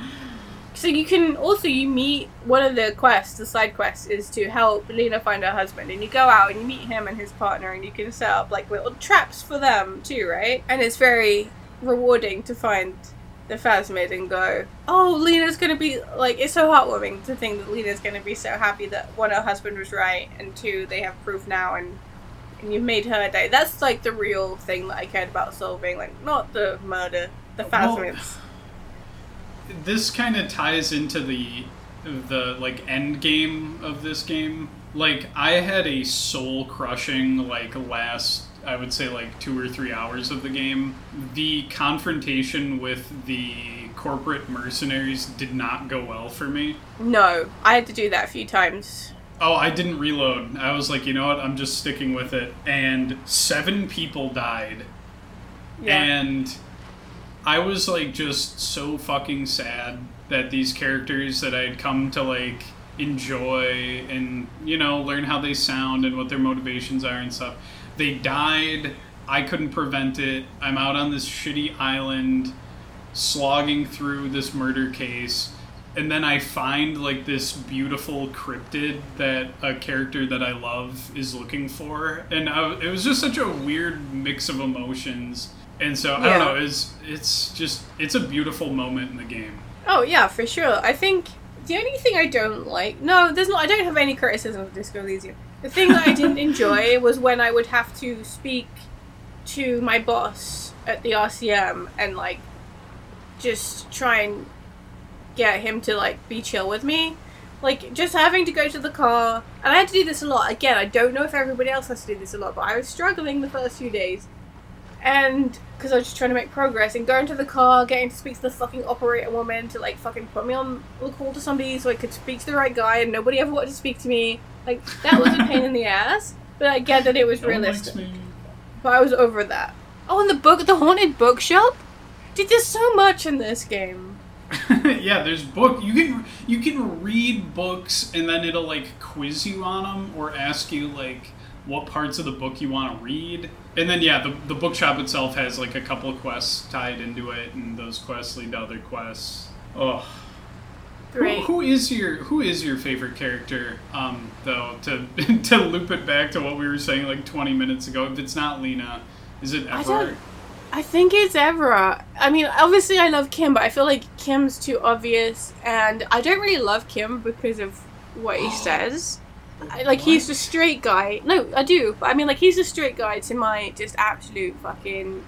S2: So you can also you meet one of the quests, the side quests, is to help Lena find her husband, and you go out and you meet him and his partner, and you can set up like little traps for them too, right? And it's very rewarding to find the Phasmid and go, oh, Lena's gonna be like, it's so heartwarming to think that Lena's gonna be so happy that one, her husband was right, and two, they have proof now, and and you've made her day. That's like the real thing that I cared about solving, like not the murder, the
S1: Well, this kind of ties into the the like end game of this game. Like I had a soul crushing like last I would say like 2 or 3 hours of the game. The confrontation with the corporate mercenaries did not go well for me.
S2: No, I had to do that a few times.
S1: Oh, I didn't reload. I was like, you know what? I'm just sticking with it. And 7 people died.
S2: Yeah.
S1: And I was like just so fucking sad that these characters that I'd come to like enjoy and you know learn how they sound and what their motivations are and stuff. They died. I couldn't prevent it. I'm out on this shitty island slogging through this murder case and then I find like this beautiful cryptid that a character that I love is looking for, and I, it was just such a weird mix of emotions. And so I don't know. It's it's just it's a beautiful moment in the game.
S2: oh yeah, for sure. I think the only thing I don't like, no, there's not. I don't have any criticism of Disco Elysium. The thing that I didn't enjoy was when I would have to speak to my boss at the RCM and like just try and get him to like be chill with me. Like just having to go to the car, and I had to do this a lot. Again, I don't know if everybody else has to do this a lot, but I was struggling the first few days, and because I was just trying to make progress and going to the car, getting to speak to the fucking operator woman to like fucking put me on the call to somebody so I could speak to the right guy, and nobody ever wanted to speak to me. Like that was a pain in the ass, but I get that it was
S1: No one likes
S2: realistic. But I was over that. Oh, and the book, the haunted bookshop. Dude, there's so much in this game.
S1: yeah, there's book. You can you can read books and then it'll like quiz you on them or ask you like what parts of the book you want to read. And then yeah, the the bookshop itself has like a couple of quests tied into it, and those quests lead to other quests. Oh, who,
S2: Great.
S1: who is your who is your favorite character? Um, though to to loop it back to what we were saying like 20 minutes ago. If it's not Lena, is it
S2: don't- I think it's Evra. I mean, obviously I love Kim, but I feel like Kim's too obvious, and I don't really love Kim because of what he says. I, like he's a straight guy. No, I do. But I mean, like he's a straight guy to my just absolute fucking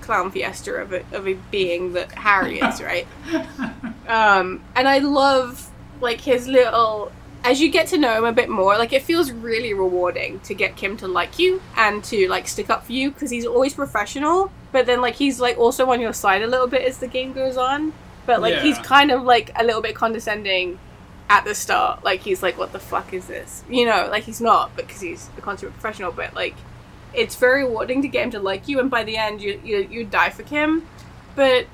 S2: clown fiesta of a of a being that Harry is, right? Um, and I love like his little. As you get to know him a bit more, like it feels really rewarding to get Kim to like you and to like stick up for you because he's always professional, but then like he's like also on your side a little bit as the game goes on. But like he's kind of like a little bit condescending at the start. Like he's like, "What the fuck is this?" You know, like he's not because he's a consummate professional. But like, it's very rewarding to get him to like you, and by the end, you you you die for Kim. But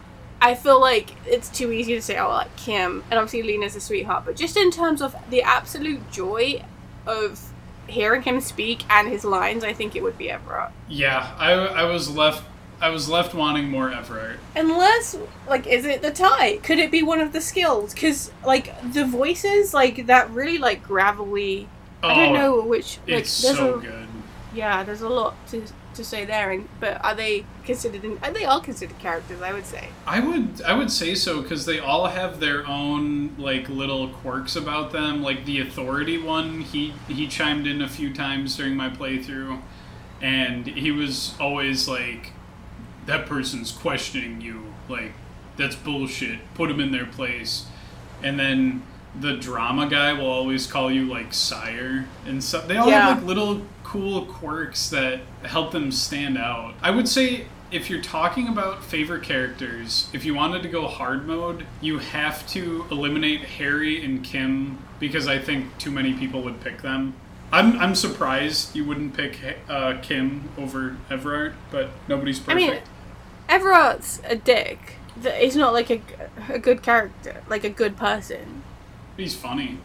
S2: I feel like it's too easy to say, "Oh, like Kim," and obviously Lena's a sweetheart. But just in terms of the absolute joy of hearing him speak and his lines, I think it would be Evrart.
S1: yeah, I I was left I was left wanting more Evrart.
S2: Unless, like, is it the tie? Could it be one of the skills? Because, like, the voices, like, that really, like, gravelly. Oh, I don't
S1: Oh,
S2: know which. Like,
S1: It's
S2: there's
S1: so
S2: a,
S1: good.
S2: Yeah, there's a lot to to say there. And but are they considered? Are they all considered characters? I would say.
S1: I would I would say so because they all have their own like little quirks about them. Like the authority one, he he chimed in a few times during my playthrough, and he was always like, "That person's questioning you. Like, that's bullshit. Put them in their place." And then the drama guy will always call you like sire and so they all
S2: Yeah.
S1: have like little cool quirks that help them stand out i would say if you're talking about favorite characters if you wanted to go hard mode you have to eliminate harry and kim because i think too many people would pick them i'm, I'm surprised you wouldn't pick uh, kim over Evrart but nobody's perfect.
S2: I mean, Evrart's a dick. He's not like a, a good character, like a good person.
S1: he's funny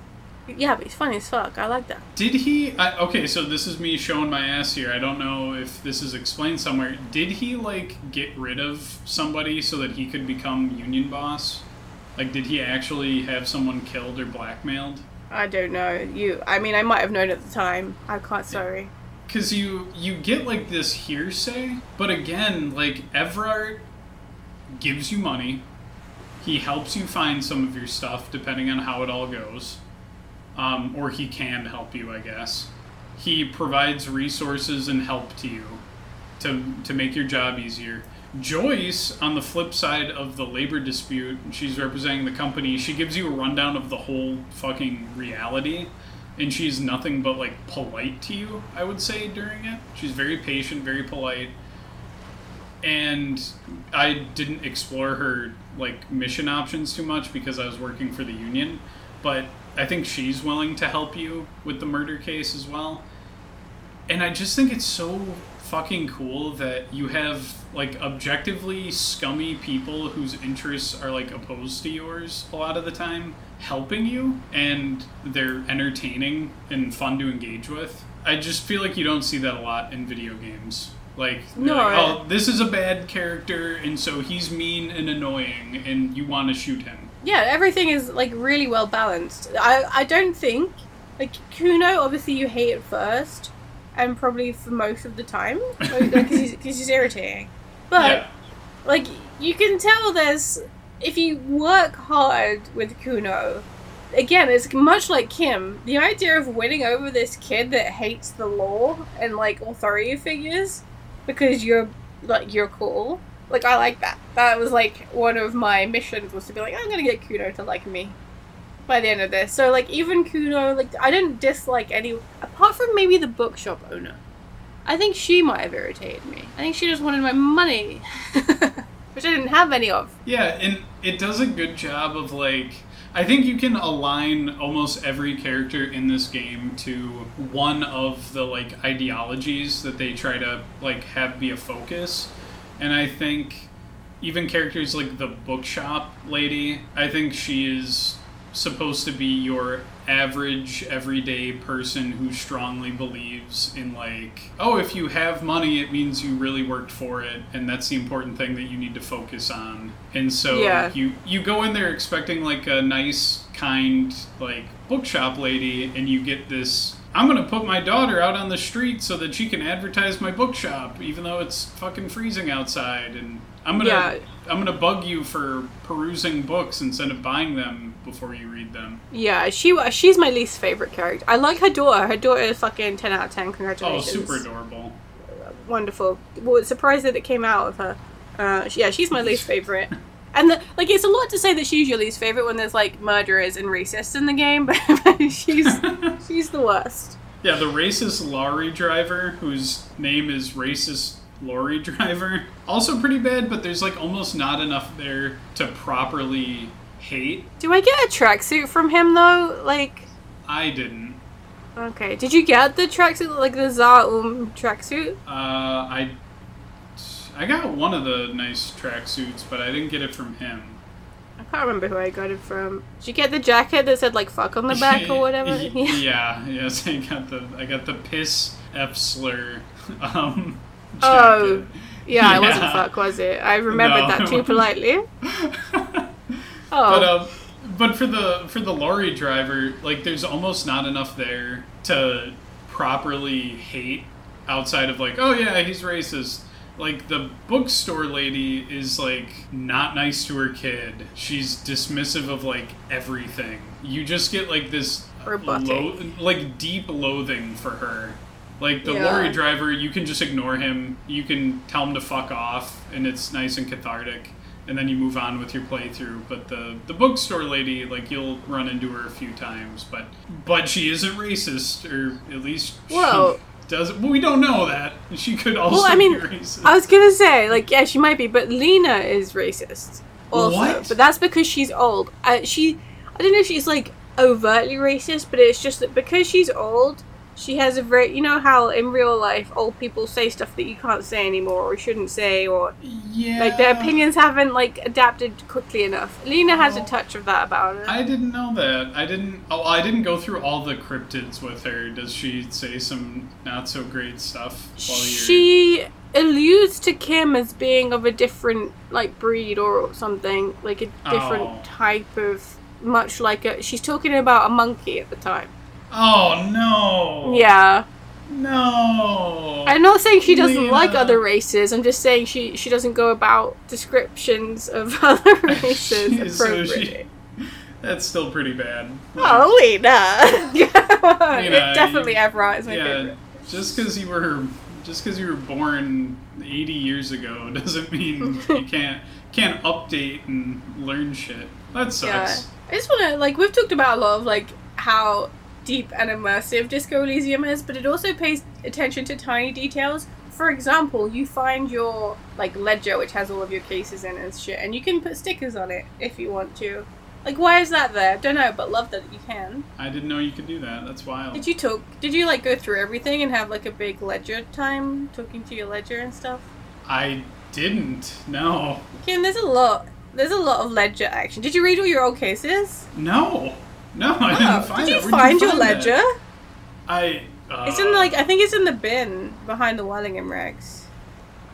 S2: Yeah, but he's funny as fuck. I like that.
S1: Did he? I, okay, so this is me showing my ass here. I don't know if this is explained somewhere. Did he like get rid of somebody so that he could become union boss? Like, did he actually have someone killed or blackmailed?
S2: I don't know. You. I mean, I might have known at the time. I can't. Sorry.
S1: Because you you get like this hearsay, but again, like Evrart gives you money. He helps you find some of your stuff, depending on how it all goes. Um, or he can help you, I guess. He provides resources and help to you to, to make your job easier. Joyce, on the flip side of the labor dispute, she's representing the company, she gives you a rundown of the whole fucking reality. And she's nothing but like polite to you, I would say, during it. She's very patient, very polite and I didn't explore her like mission options too much because I was working for the union, but I think she's willing to help you with the murder case as well. And I just think it's so fucking cool that you have like objectively scummy people whose interests are like opposed to yours a lot of the time helping you and they're entertaining and fun to engage with. I just feel like you don't see that a lot in video games. Like,
S2: No,
S1: like, oh, this is a bad character, and so he's mean and annoying, and you want to shoot him.
S2: Yeah, everything is like really well balanced. I I don't think like Cuno. Obviously, you hate at first, and probably for most of the time, because like, he's, he's irritating. But
S1: yeah,
S2: like you can tell there's if you work hard with Cuno again it's much like Kim the idea of winning over this kid that hates the law and like authority figures because you're like you're cool like I like that that was like one of my missions was to be like I'm gonna get Cuno to like me by the end of this so like even Cuno like I didn't dislike any apart from maybe the bookshop owner I think she might have irritated me. I think she just wanted my money, which I didn't have any of.
S1: yeah, and it does a good job of like. I think you can align almost every character in this game to one of the like ideologies that they try to like have be a focus, and I think even characters like the bookshop lady, I think she is supposed to be your average everyday person who strongly believes in like oh if you have money it means you really worked for it and that's the important thing that you need to focus on and so
S2: Yeah.
S1: you you go in there expecting like a nice kind like bookshop lady and you get this I'm gonna put my daughter out on the street so that she can advertise my bookshop, even though it's fucking freezing outside. And I'm gonna
S2: Yeah.
S1: I'm gonna bug you for perusing books instead of buying them before you read them.
S2: Yeah, she she's my least favorite character. I like her daughter. Her daughter is fucking ten out of ten. Congratulations.
S1: Oh, super adorable.
S2: Wonderful. Well, surprised that it came out of her. Uh, yeah, she's my least favorite. And the, like, it's a lot to say that she's your least favorite when there's like murderers and racists in the game, but she's she's the worst.
S1: Yeah, the racist lorry driver, whose name is racist lorry driver, also pretty bad. But there's like almost not enough there to properly hate.
S2: Do I get a tracksuit from him though? Like,
S1: I didn't.
S2: okay, did you get the tracksuit, like the Zaum tracksuit?
S1: Uh, I I got one of the nice tracksuits, but I didn't get it from him.
S2: I can't remember who I got it from. Did you get the jacket that said like "fuck" on the back or whatever?
S1: yeah, yes, I got the I got the piss F slur. Um,
S2: Oh,
S1: jacket.
S2: yeah, it wasn't fuck, was it? I remembered
S1: No,
S2: that too politely.
S1: But
S2: Oh,
S1: um, but for the for the lorry driver, like there's almost not enough there to properly hate. outside of like, oh yeah, he's racist. Like the bookstore lady is like not nice to her kid. She's dismissive of like everything. You just get like this lo- like deep loathing for her. Like the
S2: Yeah.
S1: lorry driver, you can just ignore him. You can tell him to fuck off, and it's nice and cathartic. And then you move on with your playthrough. But the the bookstore lady, like you'll run into her a few times, but but she isn't racist, or at least
S2: Whoa.
S1: she doesn't. Well, we don't know that she could also
S2: Well, I mean,
S1: be racist.
S2: I was gonna say, like, yeah, she might be, but Lena is racist. Also,
S1: What?
S2: but that's because she's old. Uh, she, I don't know if she's like overtly racist, but it's just that because she's old, she has a very, you know how in real life old people say stuff that you can't say anymore or shouldn't say, or
S1: yeah,
S2: like their opinions haven't like adapted quickly enough. Lena has a touch of that about her.
S1: I didn't know that. I didn't. Oh, I didn't go through all the cryptids with her. Does she say some not so great stuff? While you're...
S2: she alludes to Kim as being of a different like breed or something, like a different
S1: Oh.
S2: type of much like a she's talking about a monkey at the time.
S1: Oh no!
S2: Yeah.
S1: No.
S2: I'm not saying she doesn't
S1: Lena.
S2: like other races, I'm just saying she she doesn't go about descriptions of other races
S1: so
S2: appropriately.
S1: she- That's still pretty bad.
S2: Oh, Lena!
S1: Lena,
S2: It definitely
S1: you-
S2: Evrart is my
S1: yeah,
S2: favorite.
S1: just because you were just because you were born 80 years ago doesn't mean you can't can't update and learn shit. That sucks.
S2: Yeah. I just want to like we've talked about a lot of like how deep and immersive Disco Elysium is, but it also pays attention to tiny details. For example, you find your like ledger which has all of your cases in and shit, and you can put stickers on it if you want to. Like, why is that there? Don't know, but love that you can.
S1: I didn't know you could do that. That's wild.
S2: Did you talk? Did you like go through everything and have like a big ledger time talking to your ledger and stuff?
S1: I didn't. No.
S2: Kim, there's a lot. There's a lot of ledger action. Did you read all your old cases?
S1: No. No, I
S2: Oh,
S1: didn't find
S2: did
S1: it.
S2: you find your ledger?
S1: I. Uh,
S2: It's in like I think it's in the bin behind the Whirling-in-Rags.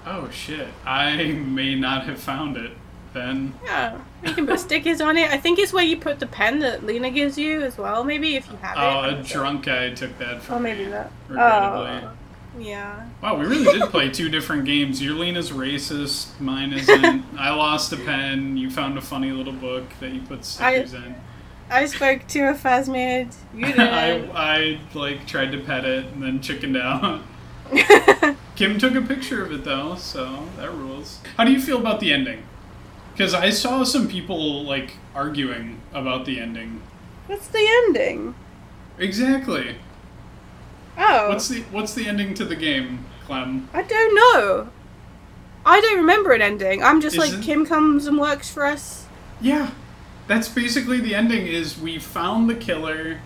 S1: Oh shit! I may not have found it then.
S2: Yeah, you can put stickers on it. I think it's where you put the pen that Lena gives you as well. Maybe if you have it.
S1: Oh, a drunk guy took that from
S2: Oh, maybe that.
S1: Regrettably.
S2: Oh, yeah.
S1: Wow, we really did play two different games. Your Lena's racist, mine isn't. I lost a pen. You found a funny little book that you put stickers in.
S2: I spoke to a Phasmid. You did.
S1: I, I like tried to pet it and then chickened out. Kim took a picture of it though, so that rules. How do you feel about the ending? Because I saw some people like arguing about the ending.
S2: What's the ending?
S1: Exactly.
S2: Oh,
S1: What's the What's the ending to the game, Clem?
S2: I don't know. I don't remember an ending. I'm just
S1: Isn't-
S2: like Kim comes and works for us.
S1: Yeah, that's basically the ending. Is we found the killer,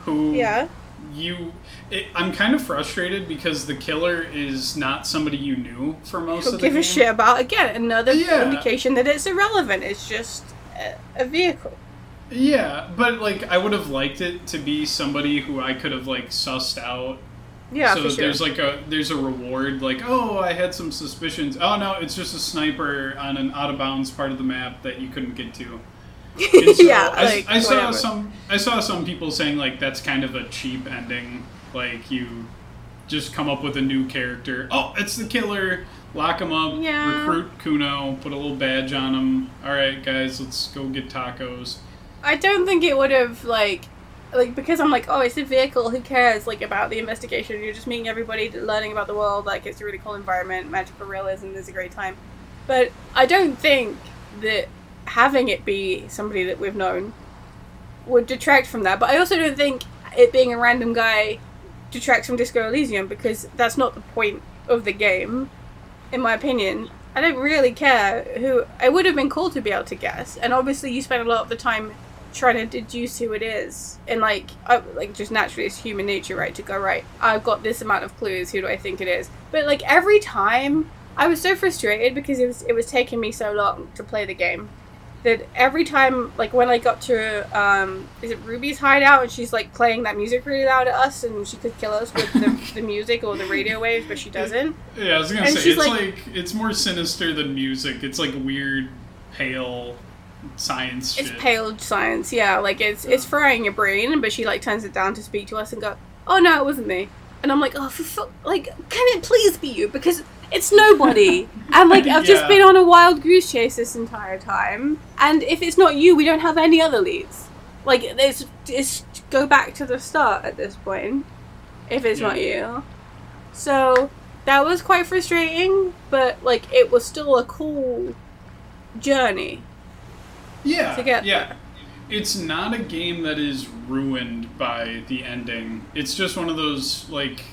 S1: who
S2: Yeah.
S1: you. It, I'm kind of frustrated because the killer is not somebody you knew for most
S2: Don't
S1: of the
S2: give
S1: game.
S2: a shit about again another
S1: Yeah.
S2: indication that it's irrelevant. It's just a, a vehicle.
S1: Yeah, but like I would have liked it to be somebody who I could have like sussed out.
S2: Yeah,
S1: so
S2: for sure.
S1: there's like a there's a reward like oh I had some suspicions. Oh no, it's just a sniper on an out of bounds part of the map that you couldn't get to. So
S2: yeah, uh,
S1: I,
S2: like
S1: I saw
S2: whatever.
S1: some I saw some people saying like that's kind of a cheap ending. Like you just come up with a new character. Oh, it's the killer. Lock him up.
S2: Yeah.
S1: Recruit Cuno. Put a little badge on him. All right, guys, let's go get tacos.
S2: I don't think it would have like like because I'm like, oh, it's a vehicle. Who cares? Like about the investigation. You're just meeting everybody, learning about the world. Like it's a really cool environment. Magical realism is a great time. But I don't think that having it be somebody that we've known would detract from that. But I also don't think it being a random guy detracts from Disco Elysium because that's not the point of the game, in my opinion. I don't really care who. It would have been cool to be able to guess, and obviously you spend a lot of the time trying to deduce who it is, and like, I, like just naturally, it's human nature, right? To go right. I've got this amount of clues. Who do I think it is? But like every time, I was so frustrated because it was it was taking me so long to play the game that every time, like when I got to, um, is it Ruby's hideout, and she's like playing that music really loud at us, and she could kill us with the, the music or the radio waves, but she doesn't.
S1: Yeah, I was gonna
S2: And
S1: say it's
S2: like-
S1: like, it's more sinister than music. It's like weird, pale science
S2: It's
S1: shit.
S2: pale science, yeah. Like it's it's frying your brain, but she like turns it down to speak to us and go, "Oh no, it wasn't me." and I'm like, oh, for fu- like, can it please be you? Because it's nobody. and like, I've just been on a wild goose chase this entire time. And if it's not you, we don't have any other leads. Like, it's, it's go back to the start at this point. If it's not you. So that was quite frustrating, but like, it was still a cool journey.
S1: Yeah,
S2: to get
S1: yeah. It's not a game that is ruined by the ending. It's just one of those like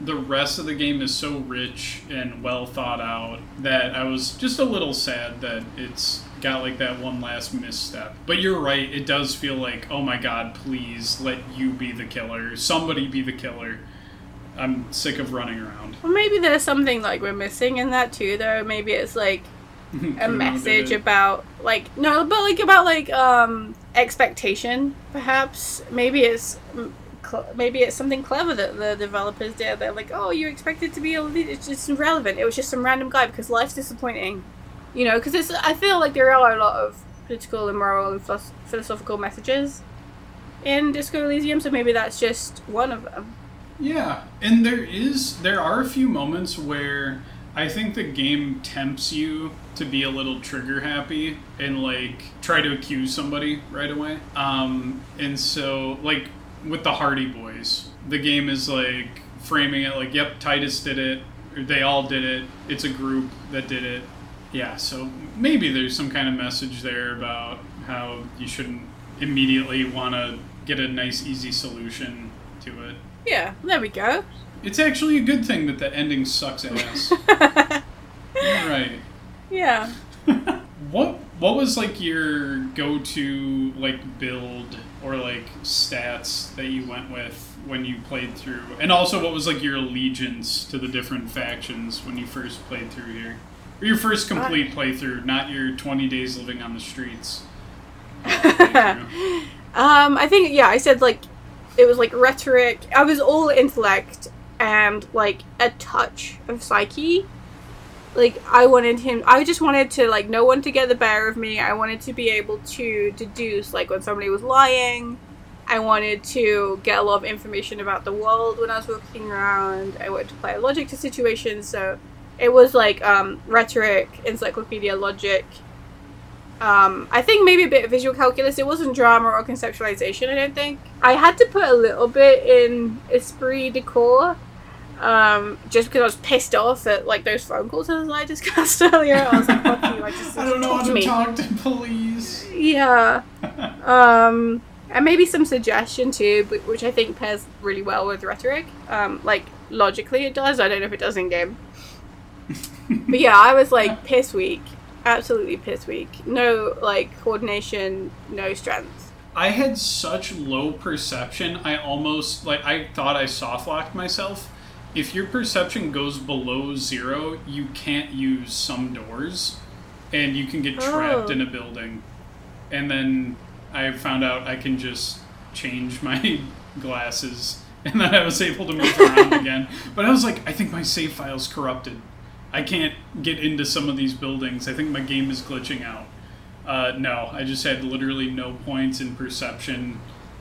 S1: the rest of the game is so rich and well thought out that I was just a little sad that it's got like that one last misstep. But you're right, it does feel like, oh my god, please let you be the killer. Somebody be the killer. I'm sick of running around.
S2: Well, maybe there's something like we're missing in that too, though. Maybe it's like a message about like no but like about like um expectation perhaps maybe it's cl- maybe it's something clever that the developers did. They're like oh you expected to be a lead it's just irrelevant. It was just some random guy because life's disappointing. You know because i feel like there are a lot of political and moral and philosoph- philosophical messages in disco elysium so maybe that's just one of them.
S1: Yeah, and there is there are a few moments where I think the game tempts you to be a little trigger happy and like try to accuse somebody right away. Um, and so like with the Hardy Boys, the game is like framing it like, yep, Titus did it, they all did it. It's a group that did it. Yeah, so maybe there's some kind of message there about how you shouldn't immediately want to get a nice, easy solution to it.
S2: yeah there we go
S1: It's actually a good thing that the ending sucks ass. Right.
S2: yeah
S1: What what was like your go to like build or like stats that you went with when you played through? And also what was like your allegiance to the different factions when you first played through here? Or your first complete playthrough, not your twenty days living on the streets.
S2: Um, I think yeah, I said like it was like rhetoric. I was all intellect and like a touch of psyche. Like I wanted him. I just wanted to like no one to get the better of me. I wanted to be able to deduce like when somebody was lying. I wanted to get a lot of information about the world when I was walking around. I wanted to apply logic to situations. So it was like um, rhetoric, encyclopedia, logic, um, I think maybe a bit of visual calculus. It wasn't drama or conceptualization. I don't think I had to put a little bit in esprit de corps, um, just because I was pissed off at like those phone calls as I discussed earlier. I was like, "Fuck you!" I just
S1: I don't know how
S2: to me.
S1: talk to police.
S2: Yeah, um, and maybe some suggestion too, which I think pairs really well with rhetoric. Um, like logically, it does. I don't know if it does in game. But yeah, I was like piss weak. Absolutely piss weak. No like coordination, no strength.
S1: I had such low perception. I almost like I thought I soft locked myself. If your perception goes below zero, you can't use some doors, and you can get trapped
S2: Oh.
S1: in a building. And then I found out I can just change my glasses, and then I was able to move around again. But I was like, I think my save file's corrupted. I can't get into some of these buildings. I think my game is glitching out. Uh, no, I just had literally no points in perception,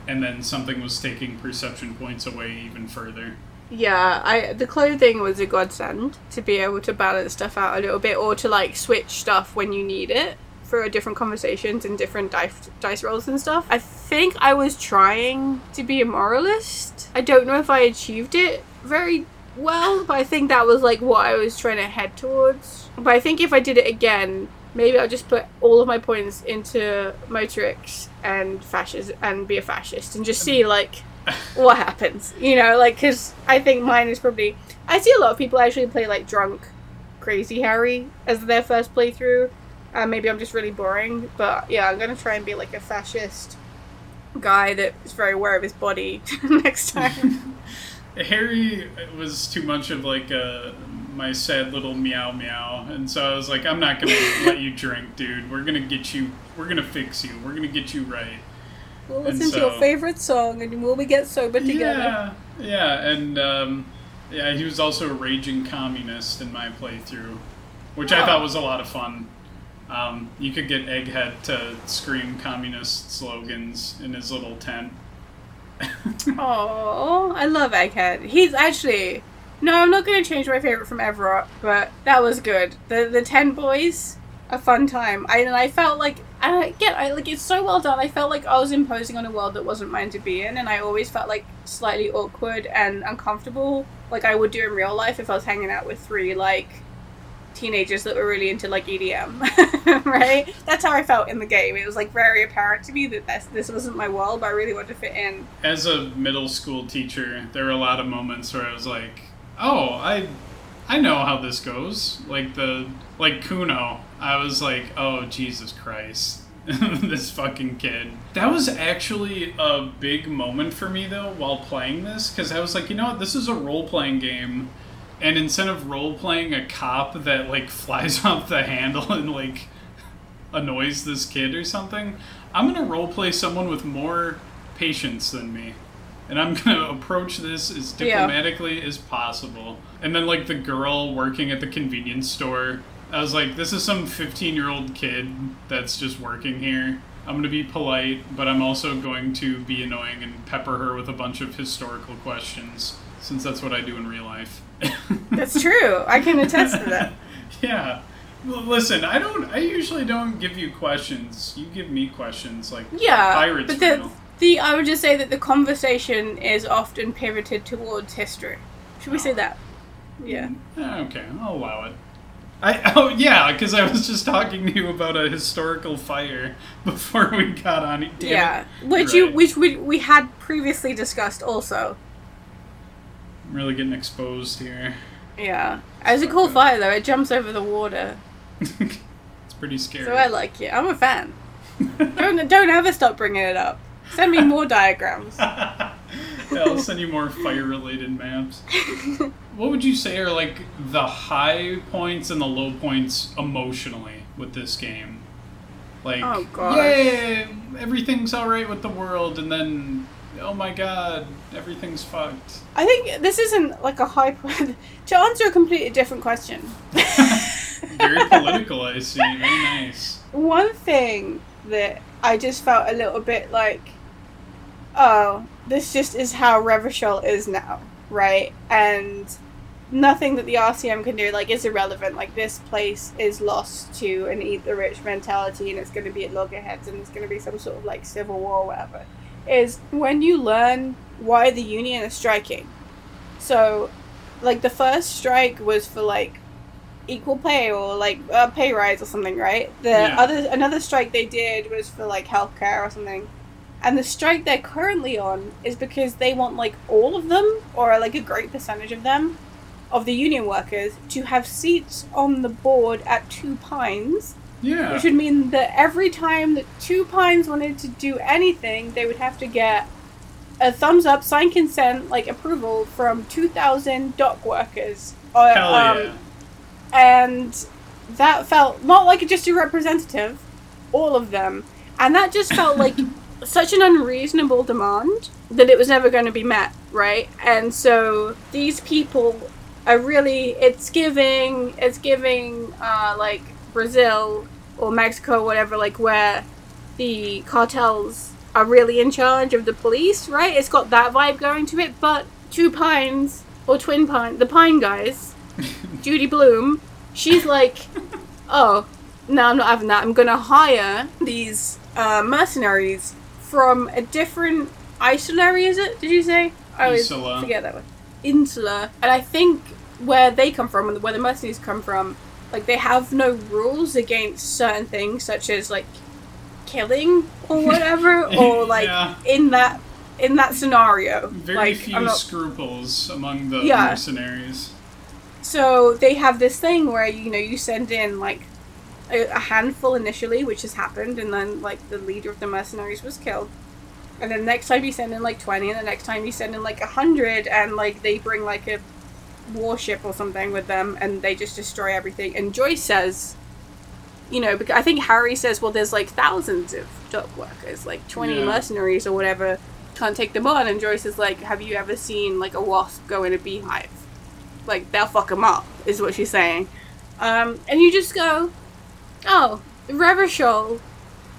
S1: and then something was taking perception points away even further.
S2: Yeah, I the clothing was a godsend to be able to balance stuff out a little bit, or to like switch stuff when you need it for different conversations and different dice dice rolls and stuff. I think I was trying to be a moralist. I don't know if I achieved it very well, but I think that was like what I was trying to head towards. But I think if I did it again, maybe I'll just put all of my points into motorics and fascist and be a fascist and just see like what happens. You know, like because I think mine is probably. I see a lot of people actually play like drunk, crazy Harry as their first playthrough. Uh, maybe I'm just really boring, but yeah, I'm gonna try and be like a fascist guy that is very aware of his body next time.
S1: Harry was too much of like a, my sad little meow meow, and so I was like, I'm not gonna let you drink, dude. We're gonna get you. We're gonna fix you. We're gonna get you right.
S2: We'll listen to your favorite song, and will we get sober together?
S1: Yeah, yeah, and um, yeah, he was also a raging communist in my playthrough, which I
S2: Oh.
S1: thought was a lot of fun. Um, you could get Egghead to scream communist slogans in his little tent.
S2: Oh, I love Egghead. He's actually no. I'm not going to change my favorite from Evrart, but that was good. The the ten boys, a fun time. I and I felt like and get I like it's so well done. I felt like I was imposing on a world that wasn't mine to be in, and I always felt like slightly awkward and uncomfortable, like I would do in real life if I was hanging out with three like teenagers that were really into like EDM, right? That's how I felt in the game. It was like very apparent to me that this, this wasn't my world, but I really wanted to fit in.
S1: As a middle school teacher, there were a lot of moments where I was like, "Oh, I, I know how this goes." Like the like Cuno, I was like, "Oh Jesus Christ." this fucking kid. That was actually a big moment for me though while playing this because I was like, you know what, this is a role playing game and instead of role playing a cop that like flies off the handle and like annoys this kid or something, I'm gonna role play someone with more patience than me. And I'm gonna approach this as
S2: Yeah.
S1: diplomatically as possible. And then like the girl working at the convenience store, I was like, this is some 15 year old kid that's just working here. I'm gonna be polite, but I'm also going to be annoying and pepper her with a bunch of historical questions, since that's what I do in real life.
S2: That's true. I can attest to that.
S1: yeah. Well, listen, I don't. I usually don't give you questions. You give me questions, like
S2: Yeah,
S1: pirates.
S2: but the the I would just say that the conversation is often pivoted towards history. Should we say oh. that? Yeah.
S1: Okay, I'll allow it. I oh yeah, because I was just talking to you about a historical fire before we got on. Damn
S2: yeah,
S1: it.
S2: which
S1: You're
S2: you which we we had previously discussed also.
S1: I'm really getting exposed here.
S2: Yeah, it's a cool fire though. It jumps over the water,
S1: it's pretty scary.
S2: so I like it. I'm a fan. don't don't ever stop bringing it up. Send me more diagrams.
S1: Yeah, I'll send you more fire-related maps. what would you say are like the high points and the low points emotionally with this game? Like,
S2: Oh, gosh.
S1: yay, everything's all right with the world, and then, oh my god, everything's fucked.
S2: I think this isn't like a high point. to answer a completely different question.
S1: Very political, I see. Very nice.
S2: One thing that I just felt a little bit like, oh, this just is how Revachol is now, right? And nothing that the RCM can do, like, is irrelevant. Like, this place is lost to an eat the rich mentality, and it's going to be at loggerheads, and it's going to be some sort of like civil war or whatever. Is when you learn why the Union is striking. So, like, the first strike was for like equal pay or like a pay rise or something, right? The
S1: Yeah.
S2: other another strike they did was for like healthcare or something. And the strike they're currently on is because they want like all of them or like a great percentage of them of the union workers to have seats on the board at Two Pines,
S1: Yeah.
S2: which would mean that every time that Two Pines wanted to do anything, they would have to get a thumbs up, sign consent, like approval from 2,000 dock workers. Or,
S1: Hell
S2: um,
S1: yeah.
S2: and that felt not like just a representative, all of them, and that just felt like such an unreasonable demand that it was never going to be met, right? And so these people are really it's giving it's giving uh, like Brazil or Mexico, whatever, like where the cartels are really in charge of the police, right? It's got that vibe going to it, but Two Pines or Twin Pine, the Pine guys, Judy Bloom, she's like, oh, no, I'm not having that. I'm gonna hire these uh, mercenaries from a different isolary. Is it? Did you say? I always
S1: Insula.
S2: forget that one. Insula, and I think where they come from and where the mercenaries come from, like they have no rules against certain things, such as like killing or whatever, or like
S1: Yeah.
S2: in that in that scenario.
S1: Very
S2: like,
S1: few
S2: not-
S1: scruples among the
S2: Yeah.
S1: mercenaries.
S2: So they have this thing where you know you send in like a, a handful initially, which has happened, and then like the leader of the mercenaries was killed. And then next time you send in like twenty, and the next time you send in like a hundred, and like they bring like a warship or something with them, and they just destroy everything. And Joyce says, you know, because I think Harry says, well, there's like thousands of dock workers, like twenty
S1: Yeah.
S2: mercenaries or whatever, can't take them on. And Joyce is like, have you ever seen like a wasp go in a beehive? like they'll fuck them up is what she's saying um, and you just go oh Revachol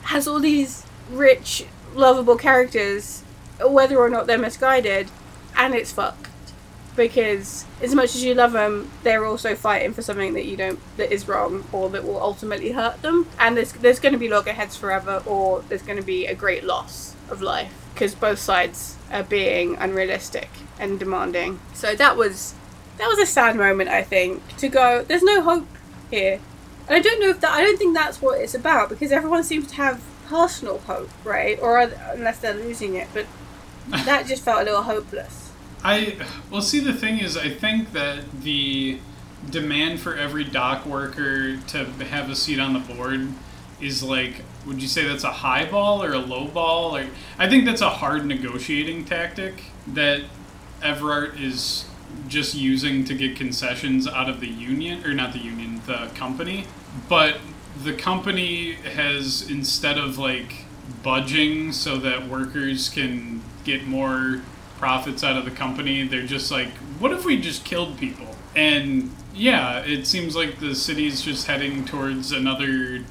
S2: has all these rich lovable characters whether or not they're misguided, and it's fucked because as much as you love them, they're also fighting for something that you don't that is wrong or that will ultimately hurt them. And there's there's going to be loggerheads forever, or there's going to be a great loss of life because both sides are being unrealistic and demanding. So that was that was a sad moment, I think, to go. There's no hope here, and I don't know if that. I don't think that's what it's about because everyone seems to have personal hope, right? Or unless they're losing it, but that just felt a little hopeless.
S1: I well, see, the thing is, I think that the demand for every dock worker to have a seat on the board is like would you say that's a high ball or a low ball like i think that's a hard negotiating tactic that Evrart is just using to get concessions out of the union or not the union the company but the company has instead of like budging so that workers can get more profits out of the company. They're just like, what if we just killed people? And yeah, it seems like the city's just heading towards another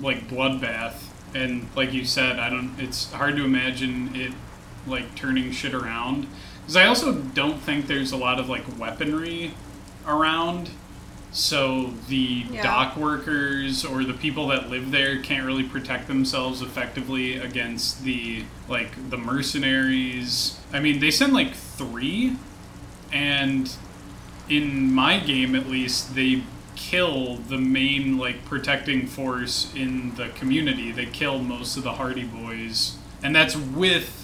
S1: like bloodbath. And like you said, I don't. It's hard to imagine it like turning shit around. Because I also don't think there's a lot of like weaponry around so the yeah. dock workers or the people that live there can't really protect themselves effectively against the like the mercenaries. I mean they send like three and in my game at least they kill the main like protecting force in the community. They kill most of the hardy boys. And that's with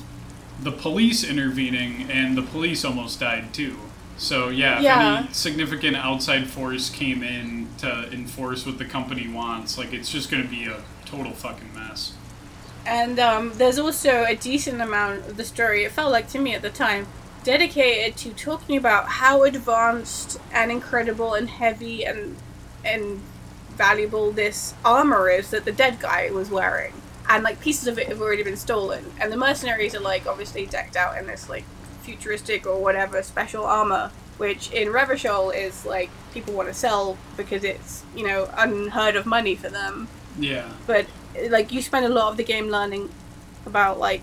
S1: the police intervening and the police almost died too so yeah,
S2: yeah.
S1: if any significant outside force came in to enforce what the company wants, like it's just going to be a total fucking mess.
S2: And um, there's also a decent amount of the story. It felt like to me at the time dedicated to talking about how advanced and incredible and heavy and and valuable this armor is that the dead guy was wearing. And like pieces of it have already been stolen. And the mercenaries are like obviously decked out in this like futuristic or whatever special armor, which in Revachol is like people want to sell because it's you know unheard of money for them.
S1: Yeah.
S2: But like you spend a lot of the game learning about like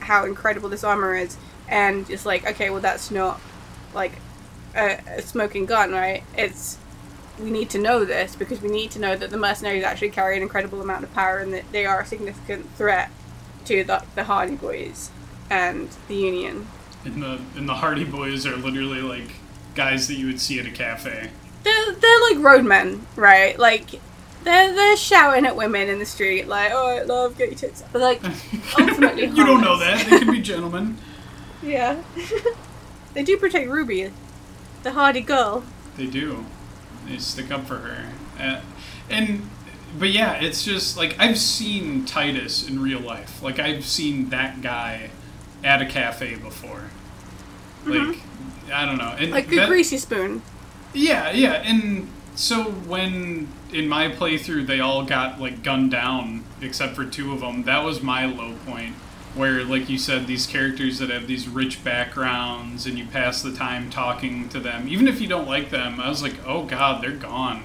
S2: how incredible this armor is, and it's like okay, well that's not like a, a smoking gun, right? It's we need to know this because we need to know that the mercenaries actually carry an incredible amount of power and that they are a significant threat to the, the Hardy Boys and the Union
S1: and the and the Hardy Boys are literally like guys that you would see at a cafe.
S2: They're they're like roadmen, right? Like they're they're shouting at women in the street like, "Oh, I love get your tits," but like ultimately,
S1: you don't know that they can be gentlemen.
S2: yeah, they do protect Ruby, the hardy girl.
S1: They do. They stick up for her, uh, and but yeah, it's just like I've seen Titus in real life. Like I've seen that guy at a cafe before. Mm-hmm. Like I don't know, and
S2: like a that, greasy spoon.
S1: Yeah, yeah, and so when in my playthrough they all got like gunned down except for two of them, that was my low point. Where, like you said, these characters that have these rich backgrounds and you pass the time talking to them, even if you don't like them, I was like, oh god, they're gone.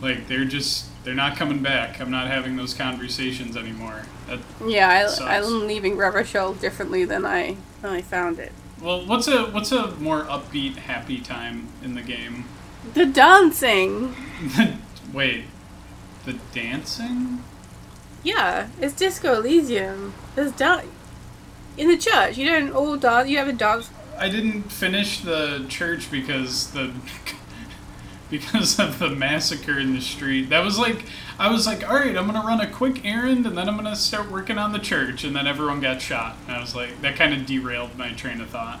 S1: Like they're just they're not coming back. I'm not having those conversations anymore. That
S2: yeah, I, am leaving Revachol differently than I than I found it.
S1: Well, what's a what's a more upbeat, happy time in the game?
S2: The dancing.
S1: Wait, the dancing?
S2: Yeah, it's Disco Elysium. There's dance in the church. You don't all dance. You have a dance.
S1: I didn't finish the church because the because of the massacre in the street. That was like I was like, all right, I'm gonna run a quick errand and then I'm gonna start working on the church, and then everyone got shot. And I was like, that kind of derailed my train of thought.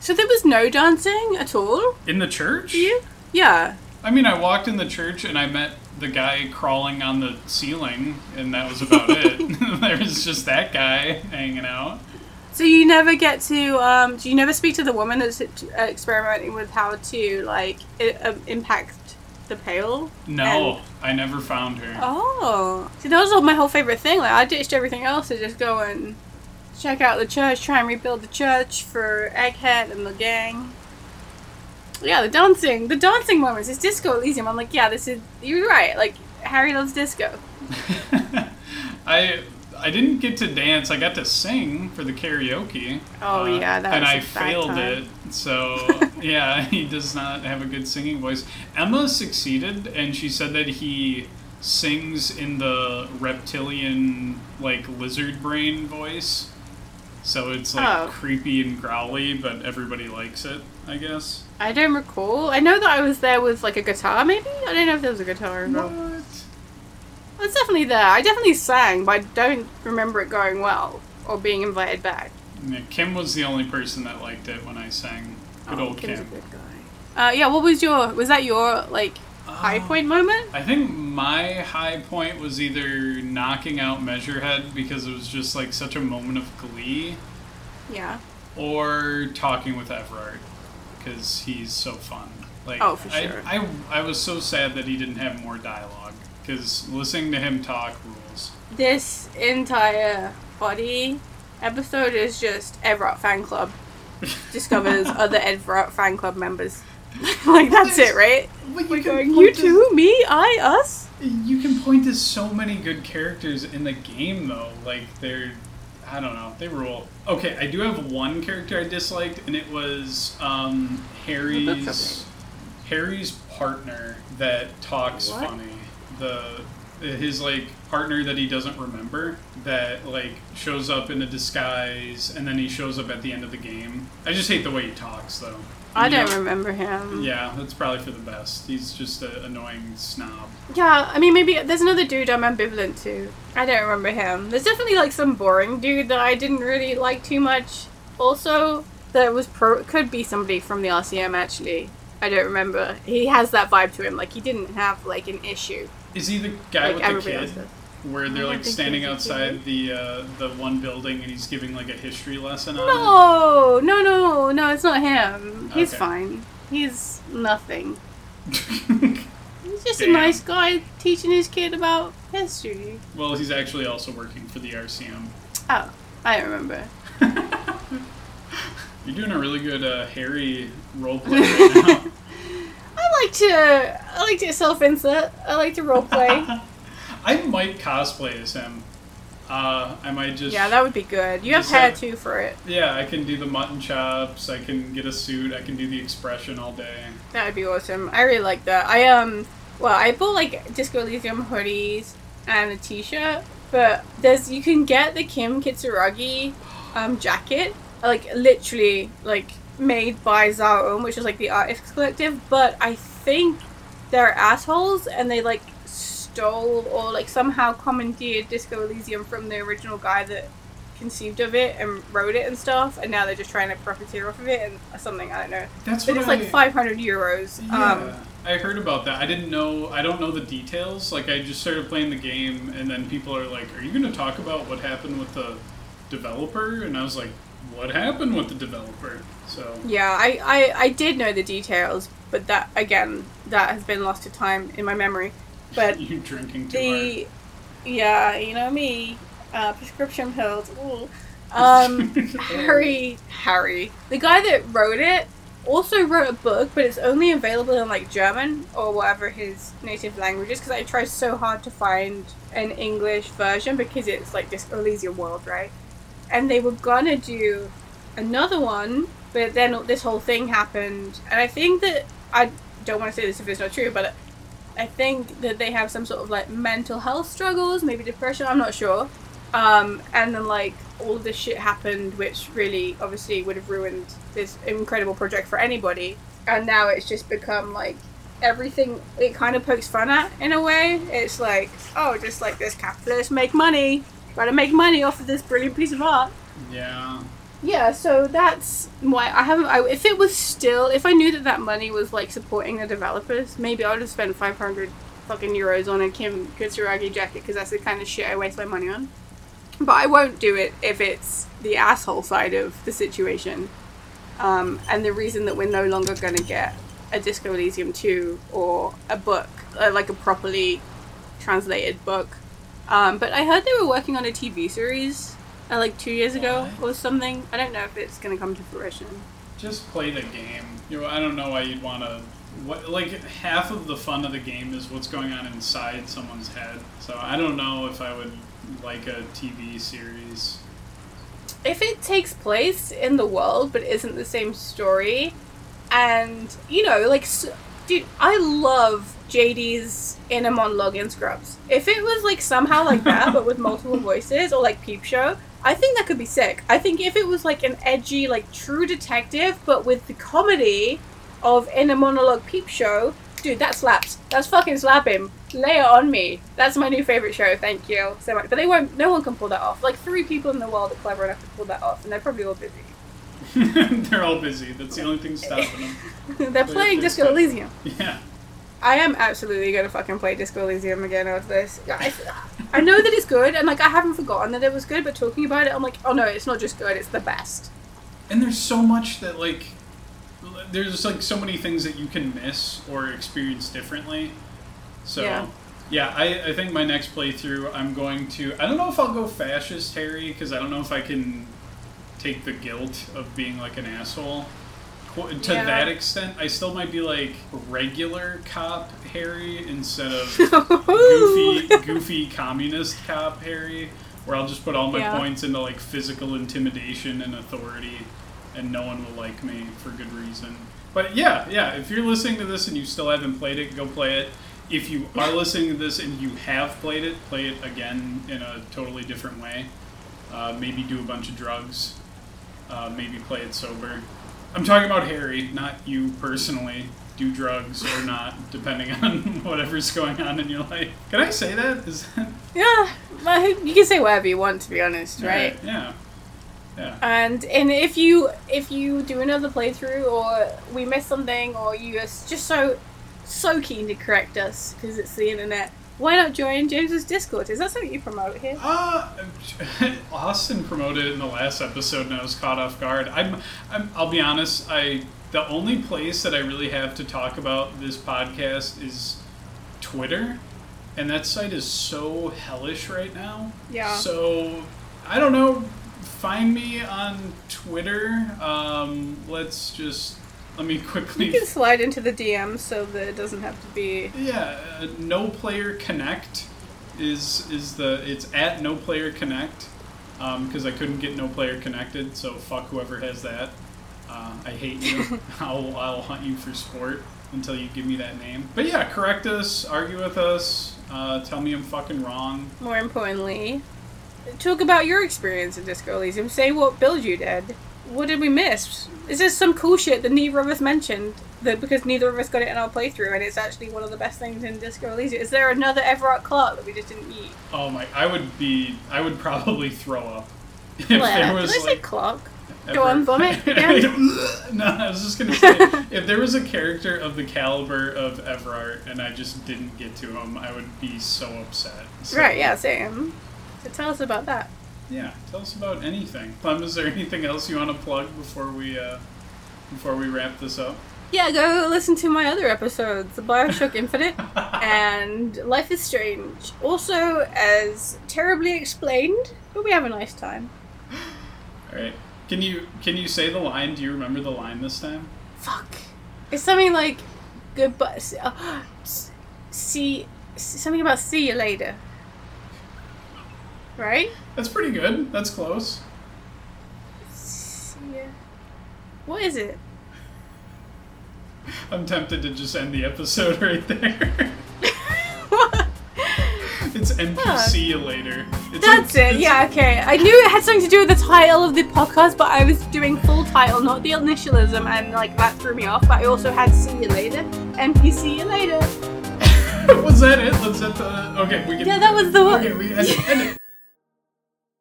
S2: So there was no dancing at all
S1: in the church.
S2: Yeah. Yeah.
S1: I mean, I walked in the church and I met the guy crawling on the ceiling, and that was about it. there was just that guy hanging out.
S2: So you never get to, um, do you never speak to the woman that's experimenting with how to like it, um, impact the Pale?
S1: No, and... I never found her.
S2: Oh, see, that was all my whole favorite thing. Like I ditched everything else to just go and check out the church, try and rebuild the church for Egghead and the gang. Yeah, the dancing, the dancing moments. It's Disco Elysium. I'm like, yeah, this is. You're right. Like Harry loves disco.
S1: I I didn't get to dance. I got to sing for the karaoke.
S2: Oh, uh, yeah, that
S1: and
S2: was
S1: I failed
S2: time.
S1: it. So yeah, he does not have a good singing voice. Emma succeeded, and she said that he sings in the reptilian like lizard brain voice. So it's like
S2: Oh.
S1: creepy and growly, but everybody likes it. I guess.
S2: I don't recall. I know that I was there with like a guitar, maybe. I don't know if there was a guitar involved.
S1: What?
S2: It's definitely there. I definitely sang, but I don't remember it going well or being invited back.
S1: Yeah, Kim was the only person that liked it when I sang. Good
S2: Oh,
S1: old
S2: Kim's
S1: Kim.
S2: a good guy. Uh, yeah. What was your? Was that your like high
S1: Oh.
S2: point moment?
S1: I think my high point was either knocking out Measurehead because it was just like such a moment of glee,
S2: Yeah.
S1: or talking with Evrart because he's so fun. Like,
S2: Oh, for
S1: I-
S2: sure.
S1: I, I, was so sad that he didn't have more dialogue because listening to him talk rules.
S2: This entire body episode is just Evrart fan club discovers other Evrart fan club members. like that's it, right? We're going, you two, me, I, us.
S1: You can point to so many good characters in the game, though. Like they're, I don't know, they rule. Okay, I do have one character I disliked, and it was um, Harry's Harry's partner that talks
S2: What?
S1: funny. The his like partner that he doesn't remember that like shows up in a disguise and then he shows up at the end of the game. I just hate the way he talks though.
S2: I don't
S1: know-
S2: remember him.
S1: Yeah, that's probably for the best. He's just an annoying snob.
S2: Yeah, I mean, maybe there's another dude I'm ambivalent to. I don't remember him. There's definitely like some boring dude that I didn't really like too much. Also, that was pro could be somebody from the RCM actually. I don't remember. He has that vibe to him. Like he didn't have like an issue.
S1: Is he the guy
S2: like
S1: with the kid? Where they're like standing outside the uh, the one building and he's giving like a history lesson on
S2: No, no, no, no. It's not him. He's
S1: Okay.
S2: fine. He's nothing. He's just
S1: Damn.
S2: a nice guy teaching his kid about history.
S1: well, he's actually also working for the RCM.
S2: Oh, I remember.
S1: You're doing a really good uh, Harry roleplay right now.
S2: I like to I like to self insert. I like to role play.
S1: I might cosplay as him. Uh, I might just
S2: yeah, that would be good. You have hair
S1: have-
S2: too for it.
S1: yeah. I can do the mutton chops. I can get a suit. I can do the expression all day.
S2: That would be awesome. I really like that. I um well, I bought like Disco Elysium hoodies and a t-shirt, but there's you can get the Kim Kitsuragi um jacket, like literally like made by ZA/UM, which is like the artist collective, but I think they're assholes and they like stole or like somehow commandeered Disco Elysium from the original guy that conceived of it and wrote it and stuff, and now they're just trying to profiteer off of it and something I don't know.
S1: That's
S2: But
S1: what
S2: it's
S1: I,
S2: like 500 euros.
S1: Yeah,
S2: Um,
S1: I heard about that. I didn't know. I don't know the details. Like I just started playing the game, and then people are like, "Are you going to talk about what happened with the developer?" And I was like, "What happened with the developer?" So
S2: yeah, I, I, I did know the details, but that, again, that has been lost to time in my memory. But
S1: you drinking too
S2: the, yeah, you know me, uh, prescription pills. Ooh. Um, Harry, Harry, the guy that wrote it, also wrote a book, but it's only available in like German or whatever his native language is. Because I tried so hard to find an English version because it's like this Elysian world, right? And they were gonna do another one, but then this whole thing happened, and I think that I don't want to say this if it's not true, but I think that they have some sort of like mental health struggles, maybe depression. I'm not sure. Um, and then like all this shit happened, which really obviously would have ruined this incredible project for anybody. And now it's just become like everything. It kind of pokes fun at in a way. It's like oh, just like this capitalists make money. Gotta make money off of this brilliant piece of art.
S1: Yeah.
S2: Yeah, so that's why I haven't. I, if it was still, if I knew that that money was like supporting the developers, maybe I would have spent five hundred fucking euros on a Kim Kitsuragi jacket because that's the kind of shit I waste my money on. But I won't do it if it's the asshole side of the situation, um, and the reason that we're no longer going to get a Disco Elysium two or a book, uh, like a properly translated book. Um, but I heard they were working on a TV series uh, like two years ago or something. I don't know if it's going to come to fruition.
S1: Just play the game. You know, I don't know why you'd want to. What like half of the fun of the game is what's going on inside someone's head. So I don't know if I would like a TV series.
S2: if it takes place in the world but isn't the same story and you know like s dude i love jd's inner monologue in scrubs if it was like somehow like that but with multiple voices or like peep show i think that could be sick. I think if it was like an edgy like true detective but with the comedy of in a monologue peep show dude that slaps. That's fucking slapping. Lay it on me. That's my new favorite show. Thank you so much. But they won't no one can pull that off. Like three people in the world are clever enough to pull that off and they're probably all busy.
S1: They're all busy. That's the only thing stopping them.
S2: they're playing
S1: face
S2: disco elysium.
S1: Yeah.
S2: I am absolutely gonna fucking play disco elysium again after this I, I know that it's good and like i haven't forgotten that it was good but talking about it i'm like oh no it's not just good it's the best
S1: And there's so much that like there's like so many things that you can miss or experience differently. So
S2: Yeah.
S1: yeah, I, I think my next playthrough I'm going to I don't know if I'll go fascist Harry because I don't know if I can take the guilt of being like an asshole. To
S2: Yeah.
S1: that extent, I still might be like regular cop Harry instead of goofy goofy communist cop Harry, where I'll just put all my
S2: Yeah.
S1: points into like physical intimidation and authority, and no one will like me for good reason. But yeah, yeah, if you're listening to this and you still haven't played it, go play it. If you are listening to this and you have played it, play it again in a totally different way. Uh, maybe do a bunch of drugs. Uh, maybe play it sober. I'm talking about Harry, not you personally. Do drugs or not, depending on whatever's going on in your life. Can I say that? Is that
S2: yeah you can say whatever you want to be honest right
S1: Yeah. Yeah.
S2: and and if you if you do another playthrough or we miss something or you are just so so keen to correct us because it's the internet why not join james's discord is that something you promote here
S1: Uh, Austin promoted it in the last episode, and I was caught off guard. I'm, I'm, I'll be honest. I the only place that I really have to talk about this podcast is Twitter, and that site is so hellish right now.
S2: Yeah.
S1: So I don't know. Find me on Twitter. Um, let's just let me quickly.
S2: you can slide into the DM so that it doesn't have to be
S1: Yeah, uh, no player connect is is the it's at no player connect because I couldn't get no player connected. So fuck whoever has that. Uh, I hate you. I'll I'll hunt you for sport until you give me that name. But yeah, correct us, argue with us, uh, tell me I'm fucking wrong.
S2: more importantly talk about your experience in disco elysium say what build you did what did we miss is there some cool shit that neither of us mentioned that because neither of us got it in our playthrough and it's actually one of the best things in disco elysium is there another Evrart clark that we just didn't eat
S1: Oh my! I would be. I would probably throw up if
S2: Claire.
S1: there
S2: did
S1: was
S2: i say
S1: like.
S2: clark
S1: ever-
S2: Go on, vomit again.
S1: no, I was just gonna say, if there was a character of the caliber of Evrart and I just didn't get to him, I would be so upset. So,
S2: right yeah same so tell us about that
S1: Yeah. Tell us about anything. Clem, is there anything else you want to plug before we uh, before we wrap this up?
S2: yeah go listen to my other episodes the bioshock infinite and life is strange also as terribly explained but we have a nice time
S1: All right. Can you can you say the line? Do you remember the line this time?
S2: Fuck. It's something like goodbye. See, something about see you later. Right?
S1: That's pretty good. That's close.
S2: See ya. What is it?
S1: I'm tempted to just end the episode right there.
S2: What?
S1: it's NPC you later. It's
S2: That's
S1: like-
S2: it. Yeah. Okay. I knew it had something to do with the title of the podcast, but I was doing full title, not the initialism, and like that threw me off. But I also had see you later. NPC you later.
S1: Was that it? Was that the? Okay, we can.
S2: Yeah, that was the one.
S1: Okay, we end. End it.